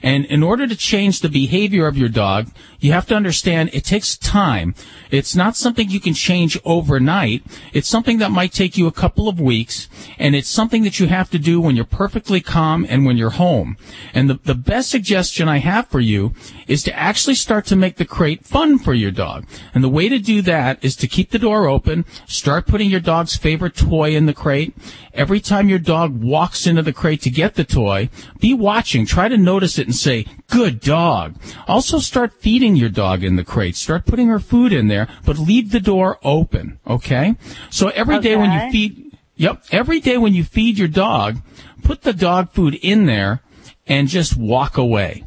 And in order to change the behavior of your dog, you have to understand it takes time. It's not something you can change overnight. It's something that might take you a couple of weeks, and it's something that you have to do when you're perfectly calm and when you're home. And the, the best suggestion I have for you is to actually start to make the crate fun for your dog. And the way to do that is to keep the door open, start putting your dog's favorite toy in the crate. Every time your dog walks into the crate to get the toy, be watching, try to notice it and say, good dog. Also start feeding your dog in the crate. Start putting her food in there, but leave the door open, okay? So every day when you feed, yep, every day when you feed your dog, put the dog food in there and just walk away.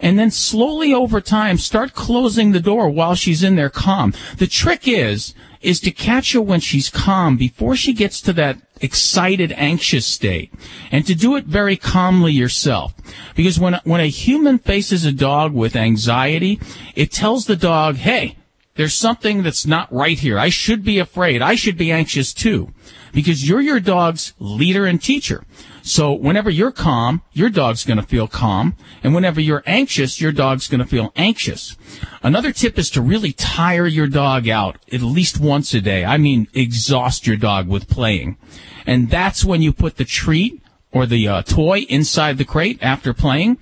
And then slowly over time, start closing the door while she's in there calm. The trick is, is to catch her when she's calm before she gets to that excited, anxious state. And to do it very calmly yourself. Because when, when a human faces a dog with anxiety, it tells the dog, hey, there's something that's not right here. I should be afraid. I should be anxious too. Because you're your dog's leader and teacher. So whenever you're calm, your dog's going to feel calm. And whenever you're anxious, your dog's going to feel anxious. Another tip is to really tire your dog out at least once a day. I mean, exhaust your dog with playing. And that's when you put the treat or the uh, toy inside the crate after playing.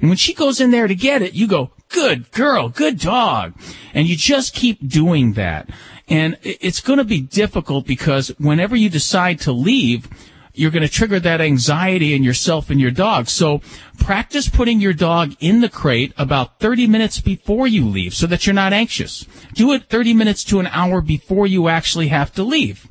And when she goes in there to get it, you go, good girl, good dog. And you just keep doing that. And it's going to be difficult because whenever you decide to leave, you're going to trigger that anxiety in yourself and your dog. So practice putting your dog in the crate about 30 minutes before you leave so that you're not anxious. Do it 30 minutes to an hour before you actually have to leave.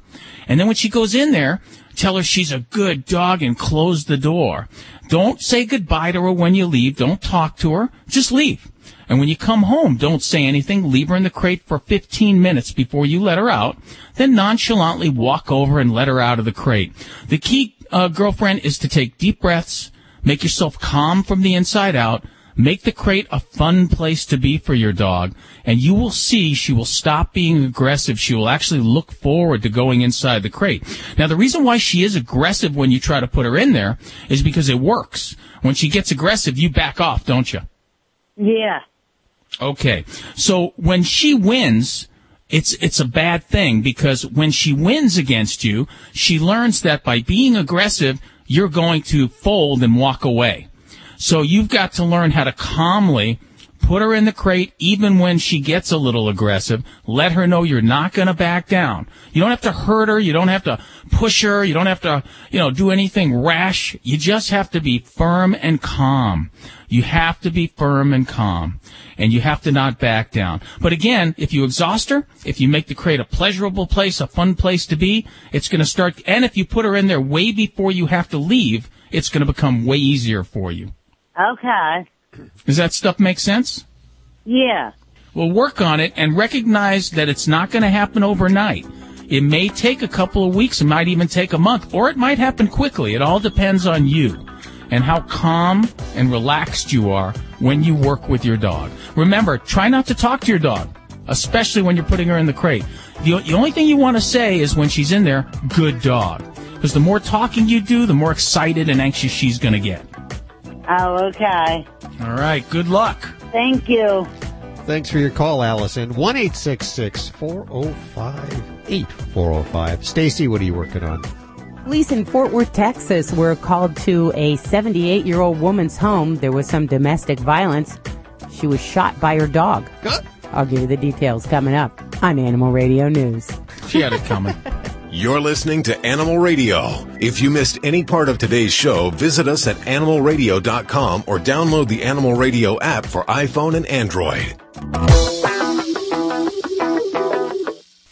And then when she goes in there, tell her she's a good dog and close the door. Don't say goodbye to her when you leave. Don't talk to her. Just leave. And when you come home, don't say anything. Leave her in the crate for 15 minutes before you let her out. Then nonchalantly walk over and let her out of the crate. The key, uh, girlfriend, is to take deep breaths, make yourself calm from the inside out, make the crate a fun place to be for your dog, and you will see she will stop being aggressive. She will actually look forward to going inside the crate. Now, the reason why she is aggressive when you try to put her in there is because it works. When she gets aggressive, you back off, don't you? Yeah. Okay. So when she wins, it's it's a bad thing because when she wins against you, she learns that by being aggressive, you're going to fold and walk away. So you've got to learn how to calmly put her in the crate even when she gets a little aggressive. Let her know you're not going to back down. You don't have to hurt her. You don't have to push her. You don't have to, you know, do anything rash. You just have to be firm and calm. You have to be firm and calm. And you have to not back down. But again, if you exhaust her, if you make the crate a pleasurable place, a fun place to be, it's going to start, and if you put her in there way before you have to leave, it's going to become way easier for you. Okay. Does that stuff make sense? Yeah. Well, work on it and recognize that it's not going to happen overnight. It may take a couple of weeks, it might even take a month, or it might happen quickly. It all depends on you and how calm and relaxed you are when you work with your dog. Remember, try not to talk to your dog, especially when you're putting her in the crate. The, the only thing you want to say is when she's in there, good dog. Because the more talking you do, the more excited and anxious she's going to get. Oh, okay. All right, good luck. Thank you. Thanks for your call, Allison. 1 405 8405. Stacy, what are you working on? Police in Fort Worth, Texas were called to a 78 year old woman's home. There was some domestic violence. She was shot by her dog. I'll give you the details coming up on Animal Radio News. She had it coming. You're listening to Animal Radio. If you missed any part of today's show, visit us at animalradio.com or download the Animal Radio app for iPhone and Android.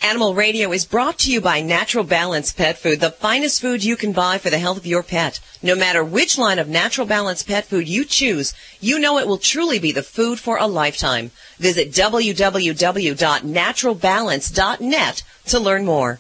Animal Radio is brought to you by Natural Balance Pet Food, the finest food you can buy for the health of your pet. No matter which line of Natural Balance Pet Food you choose, you know it will truly be the food for a lifetime. Visit www.naturalbalance.net to learn more.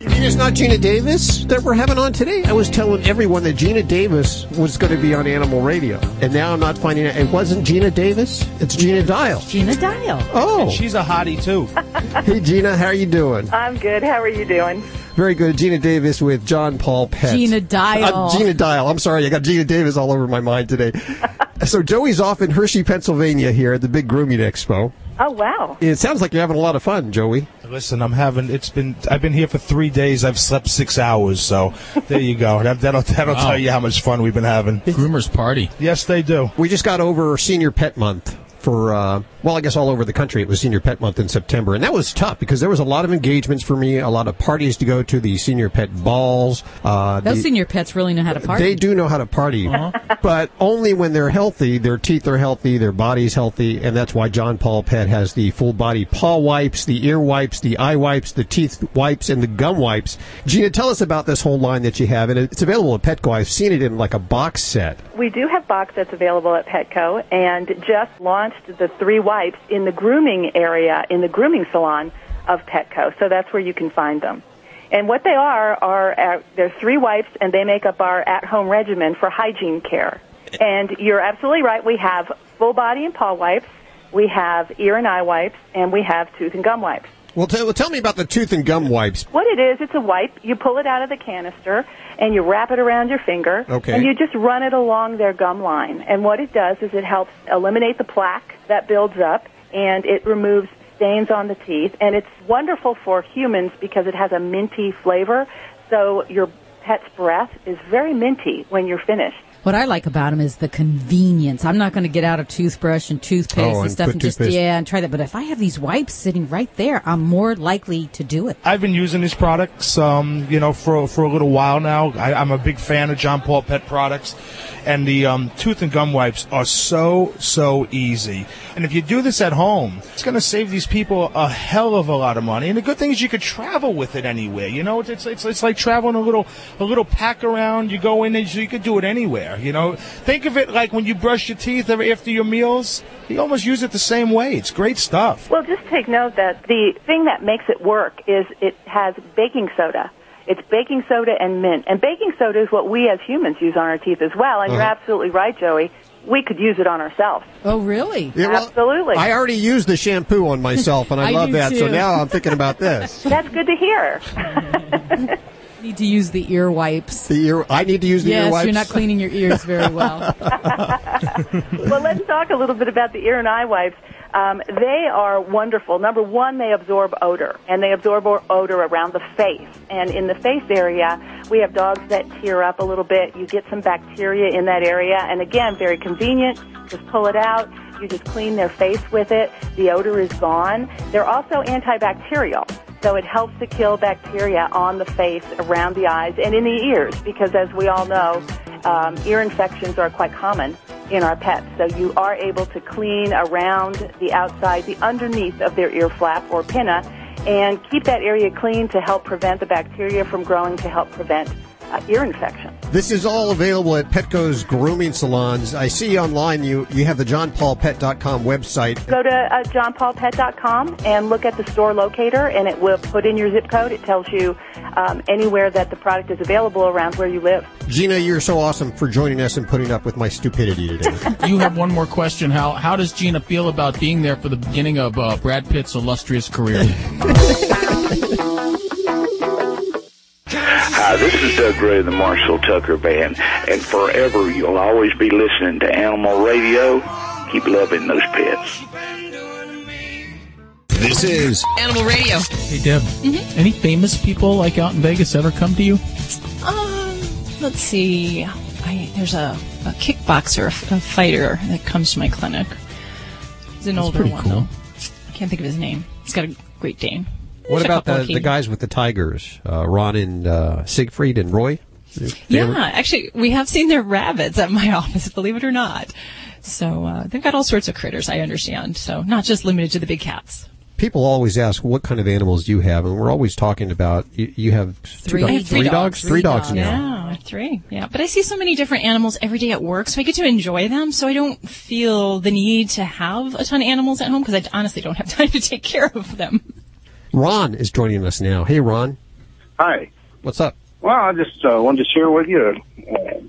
You mean it's not Geena Davis that we're having on today? I was telling everyone that Geena Davis was going to be on Animal Radio, and now I'm not finding out. It wasn't Geena Davis. It's Gina Dial. Gina Dial. Oh, she's a hottie too. hey Gina, how are you doing? I'm good. How are you doing? Very good. Gina Davis with John Paul Pet. Gina Dial. Uh, Gina Dial. I'm sorry, I got Geena Davis all over my mind today. so Joey's off in Hershey, Pennsylvania here at the Big Grooming Expo. Oh wow. It sounds like you're having a lot of fun, Joey. Listen, I'm having. It's been. I've been here for three days. I've slept six hours. So there you go. That, that'll that'll Wow. tell you how much fun we've been having. Groomers party. Yes, they do. We just got over Senior Pet Month for, uh, well, I guess all over the country. It was Senior Pet Month in September. And that was tough because there was a lot of engagements for me, a lot of parties to go to, the Senior Pet Balls. Uh, Those the- senior pets really know how to party. They do know how to party, Uh-huh. but only when they're healthy. Their teeth are healthy, their body's healthy, and that's why John Paul Pet has the full body paw wipes, the ear wipes, the eye wipes, the teeth wipes, and the gum wipes. Gina, tell us about this whole line that you have, and it's available at Petco. I've seen it in like a box set. We do have box sets available at Petco and just launched the three wipes in the grooming area, in the grooming salon of Petco. So that's where you can find them. And what they are, are uh, they're three wipes and they make up our at-home regimen for hygiene care. And you're absolutely right. We have full body and paw wipes. we have ear and eye wipes, and we have tooth and gum wipes. Well, t- well, tell me about the tooth and gum wipes. What it is, it's a wipe. You pull it out of the canister and you wrap it around your finger. Okay. And you just run it along their gum line. And what it does is it helps eliminate the plaque that builds up and it removes stains on the teeth. And it's wonderful for humans because it has a minty flavor. So your pet's breath is very minty when you're finished. What I like about them is the convenience. I'm not going to get out a toothbrush and toothpaste Oh, and, and stuff put and just toothpaste. yeah and try that. But if I have these wipes sitting right there, I'm more likely to do it. I've been using these products, um, you know, for for a little while now. I, I'm a big fan of John Paul Pet products, and the um, tooth and gum wipes are so so easy. And if you do this at home, it's going to save these people a hell of a lot of money. And the good thing is you could travel with it anywhere. You know, it's it's it's like traveling a little a little pack around. You go in and you could do it anywhere. You know, think of it like when you brush your teeth after your meals. You almost use it the same way. It's great stuff. Well, just take note that the thing that makes it work is it has baking soda. It's baking soda and mint. And baking soda is what we as humans use on our teeth as well. And you're Uh-huh. absolutely right, Joey. We could use it on ourselves. Oh, really? Yeah, well, Absolutely. I already used the shampoo on myself, and I, I love do that. So now I'm thinking about this. That's good to hear. Need to use the ear wipes. The ear. I need to use the yes, ear wipes. Yes, you're not cleaning your ears very well. well, let's talk a little bit about the ear and eye wipes. Um, they are wonderful. Number one, they absorb odor, and they absorb o- odor around the face. And in the face area, we have dogs that tear up a little bit. You get some bacteria in that area, and again, very convenient. Just pull it out. You just clean their face with it. The odor is gone. They're also antibacterial. So it helps to kill bacteria on the face, around the eyes, and in the ears, because as we all know, um, ear infections are quite common in our pets. So you are able to clean around the outside, the underneath of their ear flap or pinna, and keep that area clean to help prevent the bacteria from growing, to help prevent uh, ear infection. This is all available at Petco's grooming salons. I see online you, you have the johnpaulpet.com website. Go to uh, johnpaulpet.com and look at the store locator, and it will put in your zip code. It tells you um, anywhere that the product is available around where you live. Gina, you're so awesome for joining us and putting up with my stupidity today. you have one more question. How how does Gina feel about being there for the beginning of uh, Brad Pitt's illustrious career? Hi, this is Doug Gray of the Marshall Tucker Band, and forever you'll always be listening to Animal Radio. Keep loving those pets. This is Animal Radio. Hey Deb, any famous people like out in Vegas ever come to you? Um, let's see. I, there's a, a kickboxer, a, a fighter that comes to my clinic. He's an That's older one, cool. though. I can't think of his name. He's got a Great Dane. What about the, the guys with the tigers? Uh, Ron and uh, Siegfried and Roy? Yeah, actually, we have seen their rabbits at my office, believe it or not. So uh, they've got all sorts of critters, I understand. So not just limited to the big cats. People always ask what kind of animals do you have, and we're always talking about you, you have two Three. dogs- I have three dogs, three dogs now. Yeah, three. Yeah, but I see so many different animals every day at work, so I get to enjoy them. So I don't feel the need to have a ton of animals at home because I honestly don't have time to take care of them. Ron is joining us now. Hey, Ron, Hi. what's up? Well, I just uh, wanted to share with you a uh,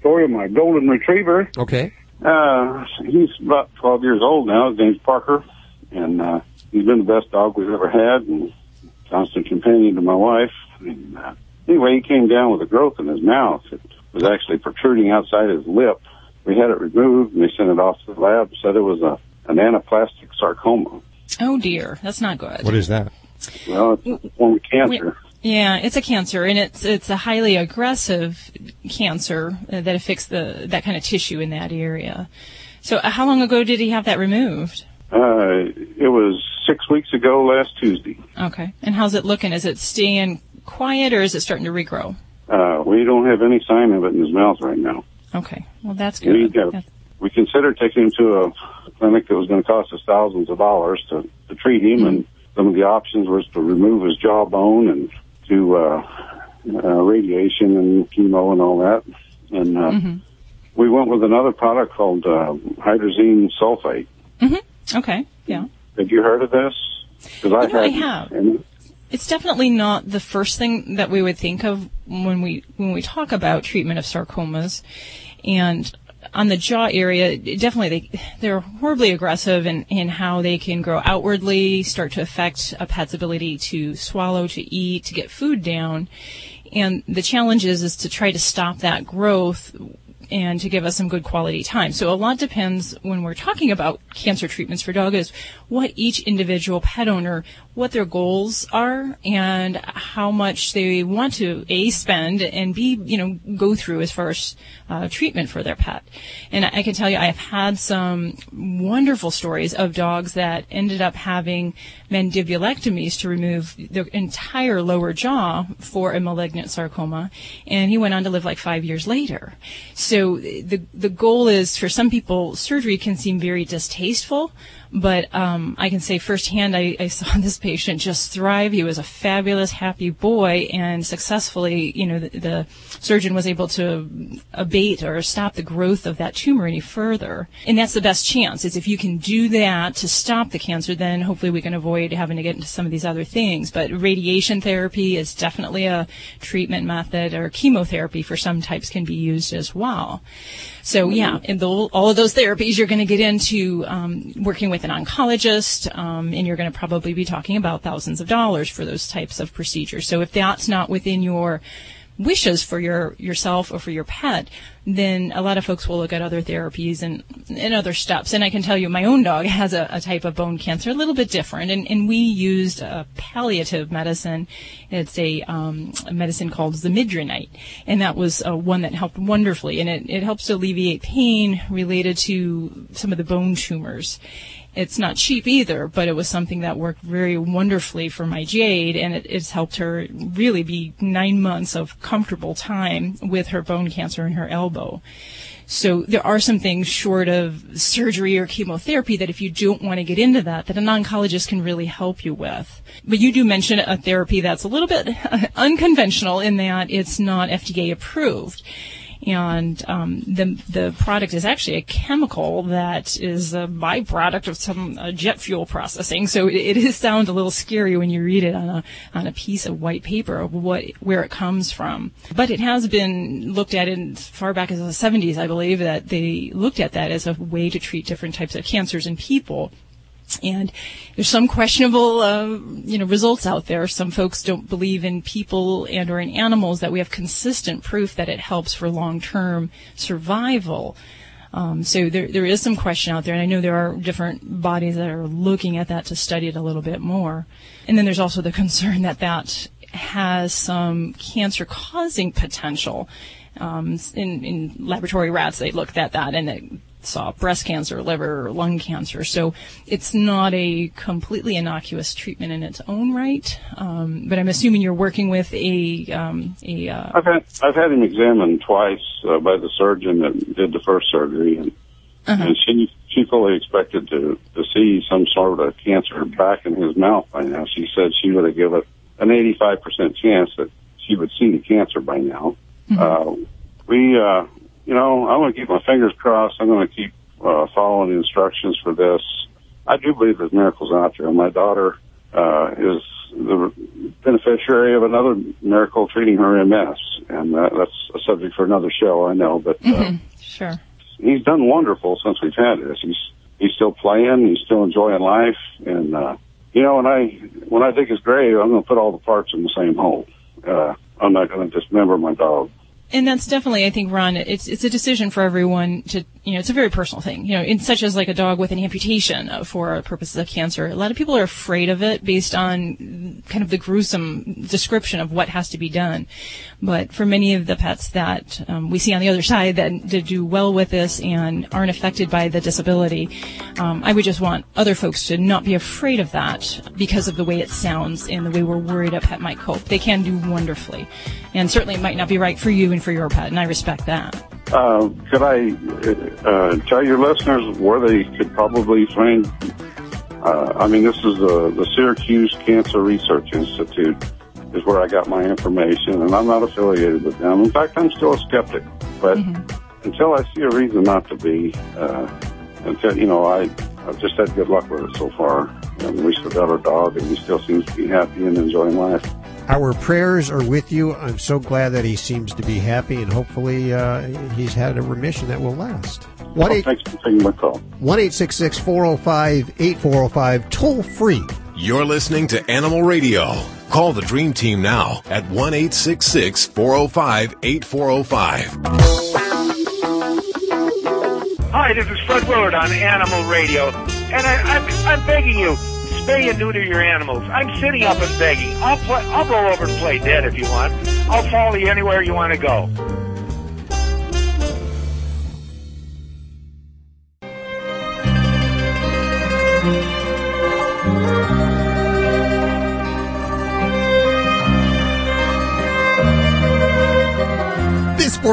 story of my golden retriever. Okay. Uh, he's about 12 years old now. His name's Parker, and uh, he's been the best dog we've ever had, and constant companion to my wife. And uh, anyway, he came down with a growth in his mouth. It was actually protruding outside his lip. We had it removed, and they sent it off to the lab. Said it was a an anaplastic sarcoma. Oh dear, that's not good. What is that? Well, it's a form of cancer. Yeah, it's a cancer, and it's it's a highly aggressive cancer uh, that affects the that kind of tissue in that area. So, uh, how long ago did he have that removed? Uh, it was six weeks ago last Tuesday. Okay, and how's it looking? Is it staying quiet, or is it starting to regrow? Uh, we don't have any sign of it in his mouth right now. Okay, well that's We, good. uh, That's- we considered taking him to a clinic that was going to cost us thousands of dollars to, to treat him, and some of the options was to remove his jawbone and do uh, uh, radiation and chemo and all that. And uh, Mm-hmm. we went with another product called uh, hydrazine sulfate. Mm-hmm. Okay, yeah. Have you heard of this? Because know, I have. And It's definitely not the first thing that we would think of when we when we talk about treatment of sarcomas, and on the jaw area, definitely they they're horribly aggressive in, in how they can grow outwardly, start to affect a pet's ability to swallow, to eat, to get food down. And the challenge is is to try to stop that growth and to give us some good quality time. So a lot depends when we're talking about cancer treatments for dogs what each individual pet owner what their goals are and how much they want to a spend and b you know go through as far as uh, treatment for their pet. And I can tell you, I have had some wonderful stories of dogs that ended up having mandibulectomies to remove their entire lower jaw for a malignant sarcoma, and he went on to live like five years later. So the the goal is for some people, surgery can seem very distasteful, but um, I can say firsthand, I, I, saw this patient just thrive. He was a fabulous, happy boy, and successfully, you know, the, the, surgeon was able to abate or stop the growth of that tumor any further. And that's the best chance. Is if you can do that to stop the cancer, then hopefully we can avoid having to get into some of these other things. But radiation therapy is definitely a treatment method, or chemotherapy for some types can be used as well. So yeah, in the, all of those therapies, you're going to get into um, working with an oncologist, um, and you're going to probably be talking about thousands of dollars for those types of procedures. So if that's not within your wishes for your yourself or for your pet, then a lot of folks will look at other therapies and, and other steps. And I can tell you, my own dog has a, a type of bone cancer, a little bit different. And, and we used a palliative medicine. It's a, um, a medicine called zamidronate, and that was uh, one that helped wonderfully. And it, it helps alleviate pain related to some of the bone tumors. It's not cheap either, but it was something that worked very wonderfully for my Jade, and it, it's helped her really be nine months of comfortable time with her bone cancer in her elbow. So there are some things short of surgery or chemotherapy that if you don't want to get into that, that an oncologist can really help you with. But you do mention a therapy that's a little bit unconventional in that it's not FDA approved and um, the the product is actually a chemical that is a byproduct of some uh, jet fuel processing. So it, it is sound a little scary when you read it on a on a piece of white paper of what where it comes from. But it has been looked at in far back as the 70s, I believe, that they looked at that as a way to treat different types of cancers in people. And there's some questionable, uh, you know, results out there. Some folks don't believe in people and or in animals that we have consistent proof that it helps for long-term survival. Um, so there, there is some question out there, and I know there are different bodies that are looking at that to study it a little bit more. And then there's also the concern that that has some cancer-causing potential. Um, in, in laboratory rats, they looked at that and it saw breast cancer, liver, lung cancer. So it's not a completely innocuous treatment in its own right. Um, but I'm assuming you're working with a um, a. Uh, I've had I've had him examined twice uh, by the surgeon that did the first surgery, and uh-huh. and she she fully expected to to see some sort of cancer back in his mouth by now. She said she would have given an 85 percent chance that she would see the cancer by now. Mm-hmm. Uh, we uh, you know, I'm going to keep my fingers crossed. I'm going to keep uh, following the instructions for this. I do believe there's miracles out there. My daughter uh, is the beneficiary of another miracle treating her MS, and uh, that's a subject for another show, I know. But uh, mm-hmm. sure, he's done wonderful since we've had this. He's he's still playing, he's still enjoying life, and uh, you know, when I when I dig his grave, I'm going to put all the parts in the same hole. Uh, I'm not going to dismember my dog and that's definitely, I think, Ron. It's it's a decision for everyone to, you know, it's a very personal thing. You know, in such as like a dog with an amputation for purposes of cancer. A lot of people are afraid of it based on kind of the gruesome description of what has to be done. But for many of the pets that um, we see on the other side that, that do well with this and aren't affected by the disability, um, I would just want other folks to not be afraid of that because of the way it sounds and the way we're worried a pet might cope. They can do wonderfully, and certainly it might not be right for you and for your pet, and I respect that. Uh, could I uh, tell your listeners where they could probably find? Uh, I mean, this is the, the Syracuse Cancer Research Institute is where I got my information, and I'm not affiliated with them. In fact, I'm still a skeptic. But mm-hmm. until I see a reason not to be, uh, until you know, I I've just had good luck with it so far. And we still got our dog, and he still seems to be happy and enjoying life. Our prayers are with you. I'm so glad that he seems to be happy, and hopefully uh, he's had a remission that will last. One Oh, eight thanks for taking my call. one eight six six four zero five eight four zero five toll free. You're listening to Animal Radio. Call the Dream Team now at 1 405 8405. Hi, this is Fred Willard on Animal Radio, and I, I'm I'm begging you, spay and neuter your animals. I'm sitting up and begging. I'll play. I'll go over and play dead if you want. I'll follow you anywhere you want to go.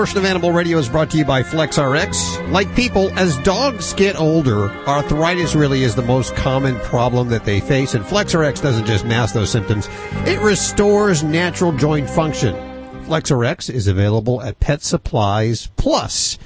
Portion of Animal Radio is brought to you by FlexRx. Like people, as dogs get older, arthritis really is the most common problem that they face, and FlexRx doesn't just mask those symptoms, it restores natural joint function. FlexRx is available at Pet Supplies Plus.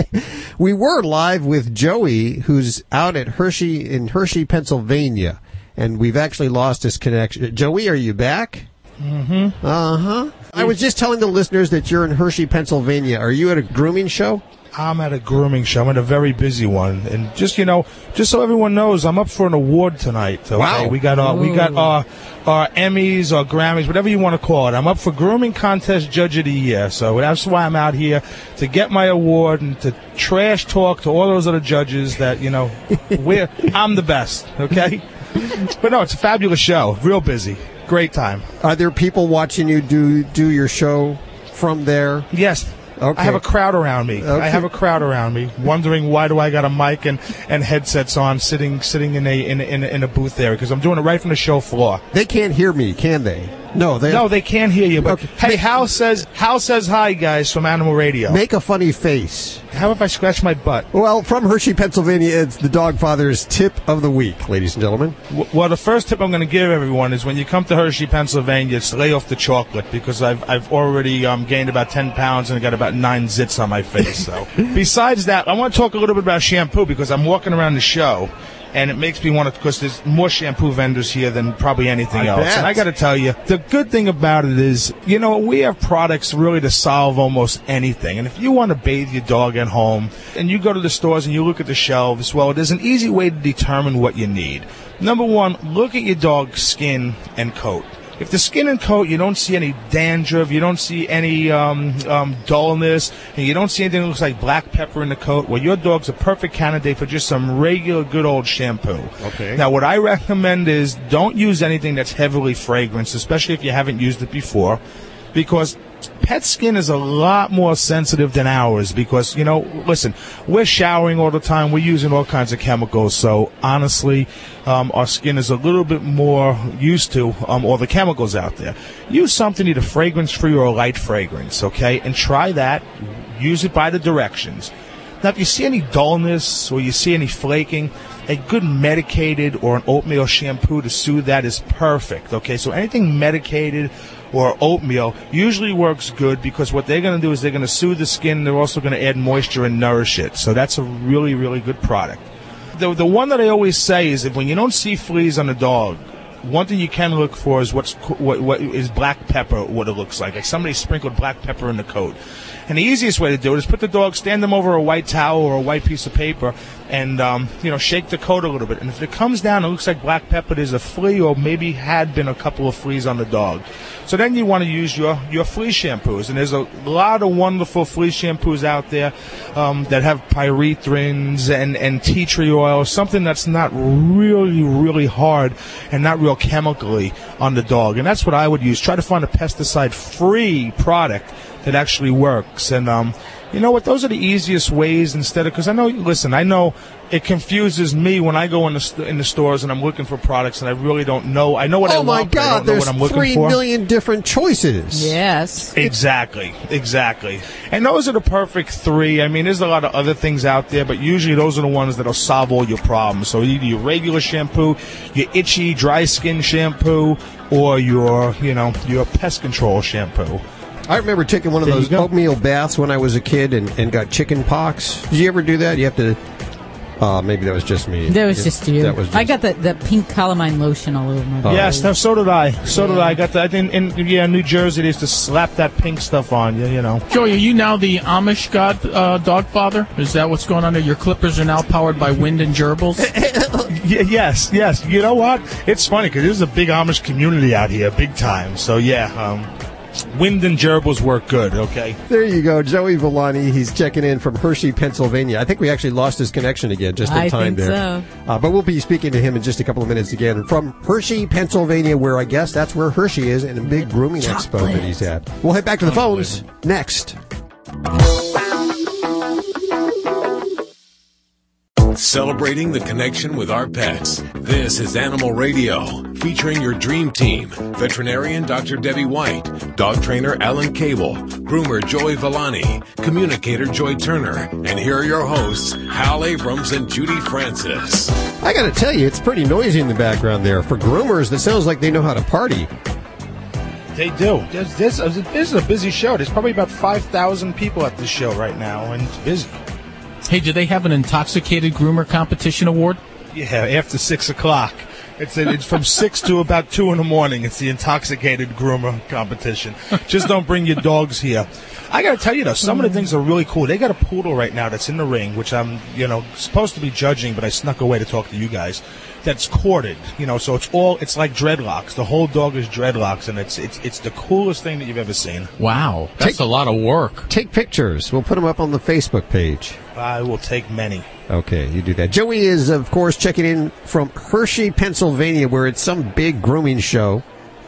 we were live with Joey, who's out at Hershey in Hershey, Pennsylvania, and we've actually lost his connection. Joey, are you back? Mm-hmm. Uh huh. I was just telling the listeners that you're in Hershey, Pennsylvania. Are you at a grooming show? I'm at a grooming show. I'm at a very busy one, and just you know, just so everyone knows, I'm up for an award tonight. Okay? Wow. We got our we got our our Emmys or Grammys, whatever you want to call it. I'm up for grooming contest judge of the year, so that's why I'm out here to get my award and to trash talk to all those other judges that you know, we're I'm the best. Okay, but no, it's a fabulous show. Real busy, great time. Are there people watching you do do your show from there? Yes. Okay. I have a crowd around me. Okay. I have a crowd around me, wondering why do I got a mic and, and headsets on, sitting sitting in a in in in a booth there because I'm doing it right from the show floor. They can't hear me, can they? No, they no, they can't hear you. But hey, Hal says Hal says hi, guys, from Animal Radio. Make a funny face. How if I scratch my butt? Well, from Hershey, Pennsylvania, it's the Dog Father's tip of the week, ladies and gentlemen. Well, the first tip I'm going to give everyone is when you come to Hershey, Pennsylvania, it's lay off the chocolate because I've I've already um, gained about ten pounds and I got about nine zits on my face. So, besides that, I want to talk a little bit about shampoo because I'm walking around the show. And it makes me want to, because there's more shampoo vendors here than probably anything I else. bet. And I got to tell you, the good thing about it is, you know, we have products really to solve almost anything. And if you want to bathe your dog at home, and you go to the stores and you look at the shelves, well, there's an easy way to determine what you need. Number one, look at your dog's skin and coat. If the skin and coat, you don't see any dandruff, you don't see any um, um, dullness, and you don't see anything that looks like black pepper in the coat, well, your dog's a perfect candidate for just some regular good old shampoo. Okay. Now, what I recommend is don't use anything that's heavily fragranced, especially if you haven't used it before, because pet skin is a lot more sensitive than ours because, you know, listen, we're showering all the time, we're using all kinds of chemicals, so honestly, um, our skin is a little bit more used to um, all the chemicals out there. Use something either fragrance free or a light fragrance, okay? And try that. Use it by the directions. Now, if you see any dullness or you see any flaking, a good medicated or an oatmeal shampoo to soothe that is perfect. Okay, so anything medicated or oatmeal usually works good because what they're going to do is they're going to soothe the skin. They're also going to add moisture and nourish it. So that's a really, really good product. The, the one that I always say is if when you don't see fleas on a dog, one thing you can look for is what's what, what is black pepper. What it looks like, like somebody sprinkled black pepper in the coat. And the easiest way to do it is put the dog, stand them over a white towel or a white piece of paper, and um, you know shake the coat a little bit. And if it comes down, it looks like black pepper. There's a flea, or maybe had been a couple of fleas on the dog. So then you want to use your your flea shampoos, and there's a lot of wonderful flea shampoos out there um, that have pyrethrins and and tea tree oil, something that's not really really hard and not real chemically on the dog. And that's what I would use. Try to find a pesticide free product that actually works. And um, you know what? Those are the easiest ways instead of because I know. Listen, I know it confuses me when I go in the st- in the stores and I'm looking for products and I really don't know. I know what I oh my want, but I God! don't know There's what I'm looking three for. million different choices. Yes. Exactly, exactly. And those are the perfect three. I mean, there's a lot of other things out there, but usually those are the ones that'll solve all your problems. So either your regular shampoo, your itchy, dry skin shampoo, or your, you know, your pest control shampoo. I remember taking one of There those oatmeal baths when I was a kid and, and got chicken pox. Did you ever do that? You have to Uh, maybe that was just me. That was Yeah, just you. That was just I got the, the pink calamine lotion all over my body. Yes, no, so did I. So did I. I got that in, in yeah, New Jersey. They used to slap that pink stuff on you. You know. Joey, are you now the Amish god uh, dog father? Is that what's going on there? Your clippers are now powered by wind and gerbils? Yes, yes. You know what? It's funny because there's a big Amish community out here, big time. So yeah, um, wind and gerbils work good. Okay. There you go, Joey Villani. He's checking in from Hershey, Pennsylvania. I think we actually lost his connection again just in I time think there. Uh, but we'll be speaking to him in just a couple of minutes again from Hershey, Pennsylvania, where I guess that's where Hershey is and a big grooming expo that he's at. We'll head back to the phones next. Celebrating the connection with our pets. This is Animal Radio, featuring your dream team veterinarian Dr. Debbie White, dog trainer Alan Cable, groomer Joey Villani, communicator Joy Turner, and here are your hosts, Hal Abrams and Judy Francis. I got to tell you, it's pretty noisy in the background there. For groomers, that sounds like they know how to party. They do. There's, there's, this is a busy show. There's probably about 5,000 people at this show right now, and it's busy. Hey, do they have an intoxicated groomer competition award? Yeah, after 6 o'clock. It's, it's from 6 to about 2 in the morning. It's the intoxicated groomer competition. Just don't bring your dogs here. I got to tell you, though, some of the things are really cool. They got a poodle right now that's in the ring, which I'm, you know, supposed to be judging, but I snuck away to talk to you guys. That's corded, you know, so it's all, it's like dreadlocks. The whole dog is dreadlocks, and it's, it's, it's the coolest thing that you've ever seen. Wow, that's a lot of work. Take pictures. We'll put them up on the Facebook page. I will take many. Okay, you do that. Joey is, of course, checking in from Hershey, Pennsylvania, where it's some big grooming show.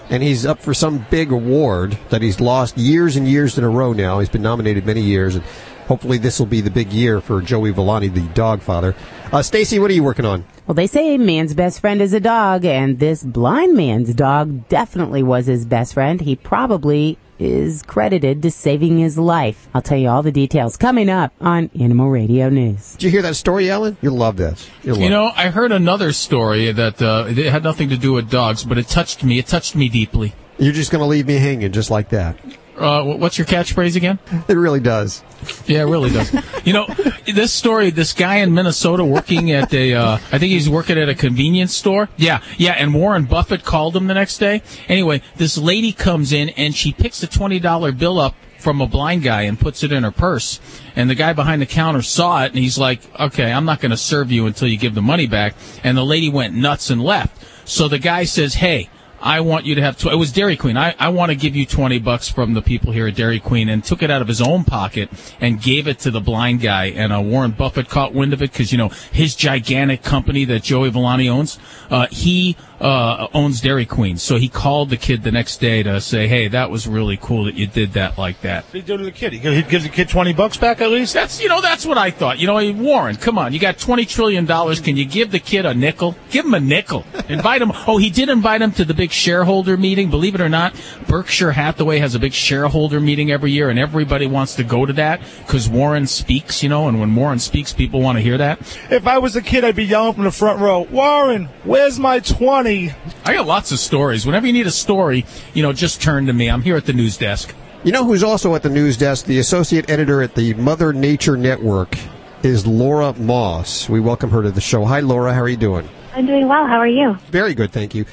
And he's up for some big award that he's lost years and years in a row now. He's been nominated many years, and hopefully this will be the big year for Joey Villani, the dog father. Uh, Stacy, what are you working on? Well, they say man's best friend is a dog, and this blind man's dog definitely was his best friend. He probably is credited to saving his life. I'll tell you all the details coming up on Animal Radio News. Did you hear that story, Alan? You'll love this. You'll love You know, I heard another story that uh, it had nothing to do with dogs, but it touched me. It touched me deeply. You're just going to leave me hanging just like that. Uh, what's your catchphrase again? It really does. Yeah, it really does. you know, this story, this guy in Minnesota working at a, uh, I think he's working at a convenience store. Yeah, yeah, and Warren Buffett called him the next day. Anyway, this lady comes in and she picks a $20 bill up from a blind guy and puts it in her purse. And the guy behind the counter saw it and he's like, okay, I'm not going to serve you until you give the money back. And the lady went nuts and left. So the guy says, hey, I want you to have. Tw- it was Dairy Queen. I, I want to give you twenty bucks from the people here at Dairy Queen, and took it out of his own pocket and gave it to the blind guy. And uh, Warren Buffett caught wind of it because you know his gigantic company that Joey Villani owns. Uh, he uh, owns Dairy Queen, so he called the kid the next day to say, "Hey, that was really cool that you did that like that." What do you do to the kid? He gives, he gives the kid 20 bucks back at least? That's you know that's what I thought. You know, hey, Warren, come on, you got twenty trillion dollars. Can you give the kid a nickel? Give him a nickel. Invite him. Oh, he did invite him to the big shareholder meeting. Believe it or not, Berkshire Hathaway has a big shareholder meeting every year, and everybody wants to go to that because Warren speaks. You know, and when Warren speaks, people want to hear that. If I was a kid, I'd be yelling from the front row, Warren, where's my 20? I got lots of stories. Whenever you need a story, you know, just turn to me. I'm here at the news desk. You know who's also at the news desk? The associate editor at the Mother Nature Network is Laura Moss. We welcome her to the show. Hi, Laura. How are you doing? I'm doing well. How are you? Very good, thank you.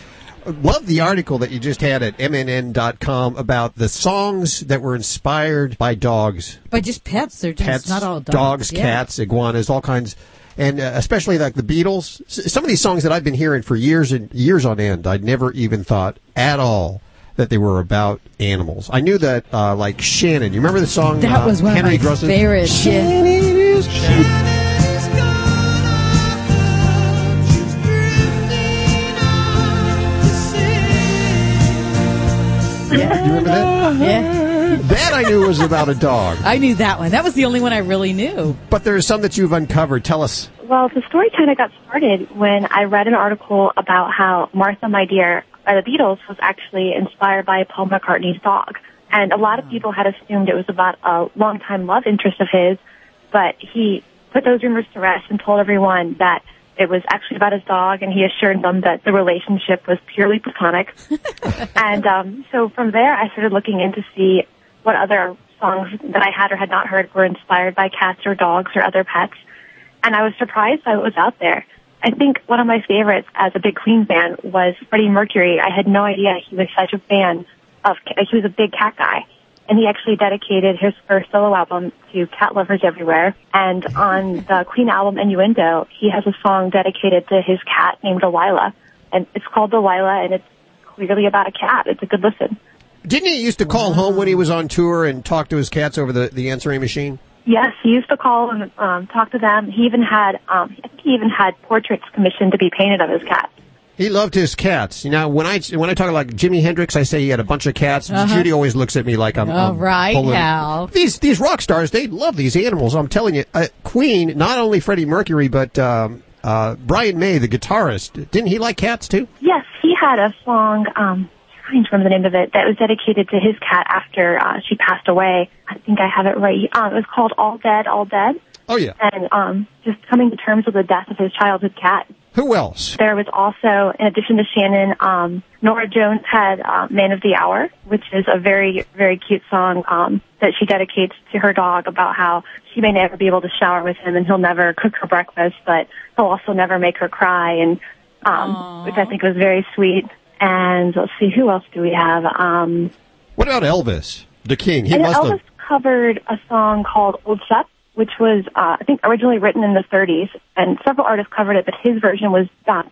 Love the article that you just had at MNN.com about the songs that were inspired by dogs. By just pets. They're just Pets, not all dogs. Yeah. cats, iguanas, all kinds. And uh, especially like the Beatles. S- Some of these songs that I've been hearing for years and years on end, I'd never even thought at all that they were about animals. I knew that, uh, like Shannon. You remember the song? That uh, was one Henry of my Grosson? favorites. Yeah. You remember that? Yeah. That I knew was about a dog. I knew that one. That was the only one I really knew. But there are some that you've uncovered. Tell us. Well, the story kind of got started when I read an article about how Martha, My Dear by the Beatles was actually inspired by Paul McCartney's dog. And a lot of people had assumed it was about a longtime love interest of his, but he put those rumors to rest and told everyone that it was actually about his dog, and he assured them that the relationship was purely platonic. and um, so from there, I started looking in to see what other songs that I had or had not heard were inspired by cats or dogs or other pets. and I was surprised that it was out there. I think one of my favorites as a big Queen fan was Freddie Mercury. I had no idea he was such a fan of, he was a big cat guy. And he actually dedicated his first solo album to cat lovers everywhere. And on the Queen album Innuendo, he has a song dedicated to his cat named Delilah. And it's called Delilah and it's clearly about a cat. It's a good listen. Didn't he used to call home when he was on tour and talk to his cats over the, the answering machine? Yes, he used to call and um, talk to them. He even had, um, I think he even had portraits commissioned to be painted of his cat. He loved his cats. You know, when I when I talk like Jimi Hendrix, I say he had a bunch of cats. Uh-huh. Judy always looks at me like I'm. All I'm right, Hal. These these rock stars, they love these animals. I'm telling you, uh, Queen, not only Freddie Mercury, but um, uh, Brian May, the guitarist, didn't he like cats too? Yes, he had a song, um, trying to remember the name of it, that was dedicated to his cat after uh, she passed away. I think I have it right. Um, it was called All Dead, All Dead. Oh yeah. And um, just coming to terms with the death of his childhood cat. Who else? There was also, in addition to Shannon, um, Norah Jones had uh, Man of the Hour, which is a very, very cute song um, that she dedicates to her dog about how she may never be able to shower with him and he'll never cook her breakfast, but he'll also never make her cry, and um, which I think was very sweet. And let's see, who else do we have? Um, What about Elvis, the King? He must Elvis have. covered a song called Old Shep, which was, uh, I think, originally written in the 30s, and several artists covered it, but his version was by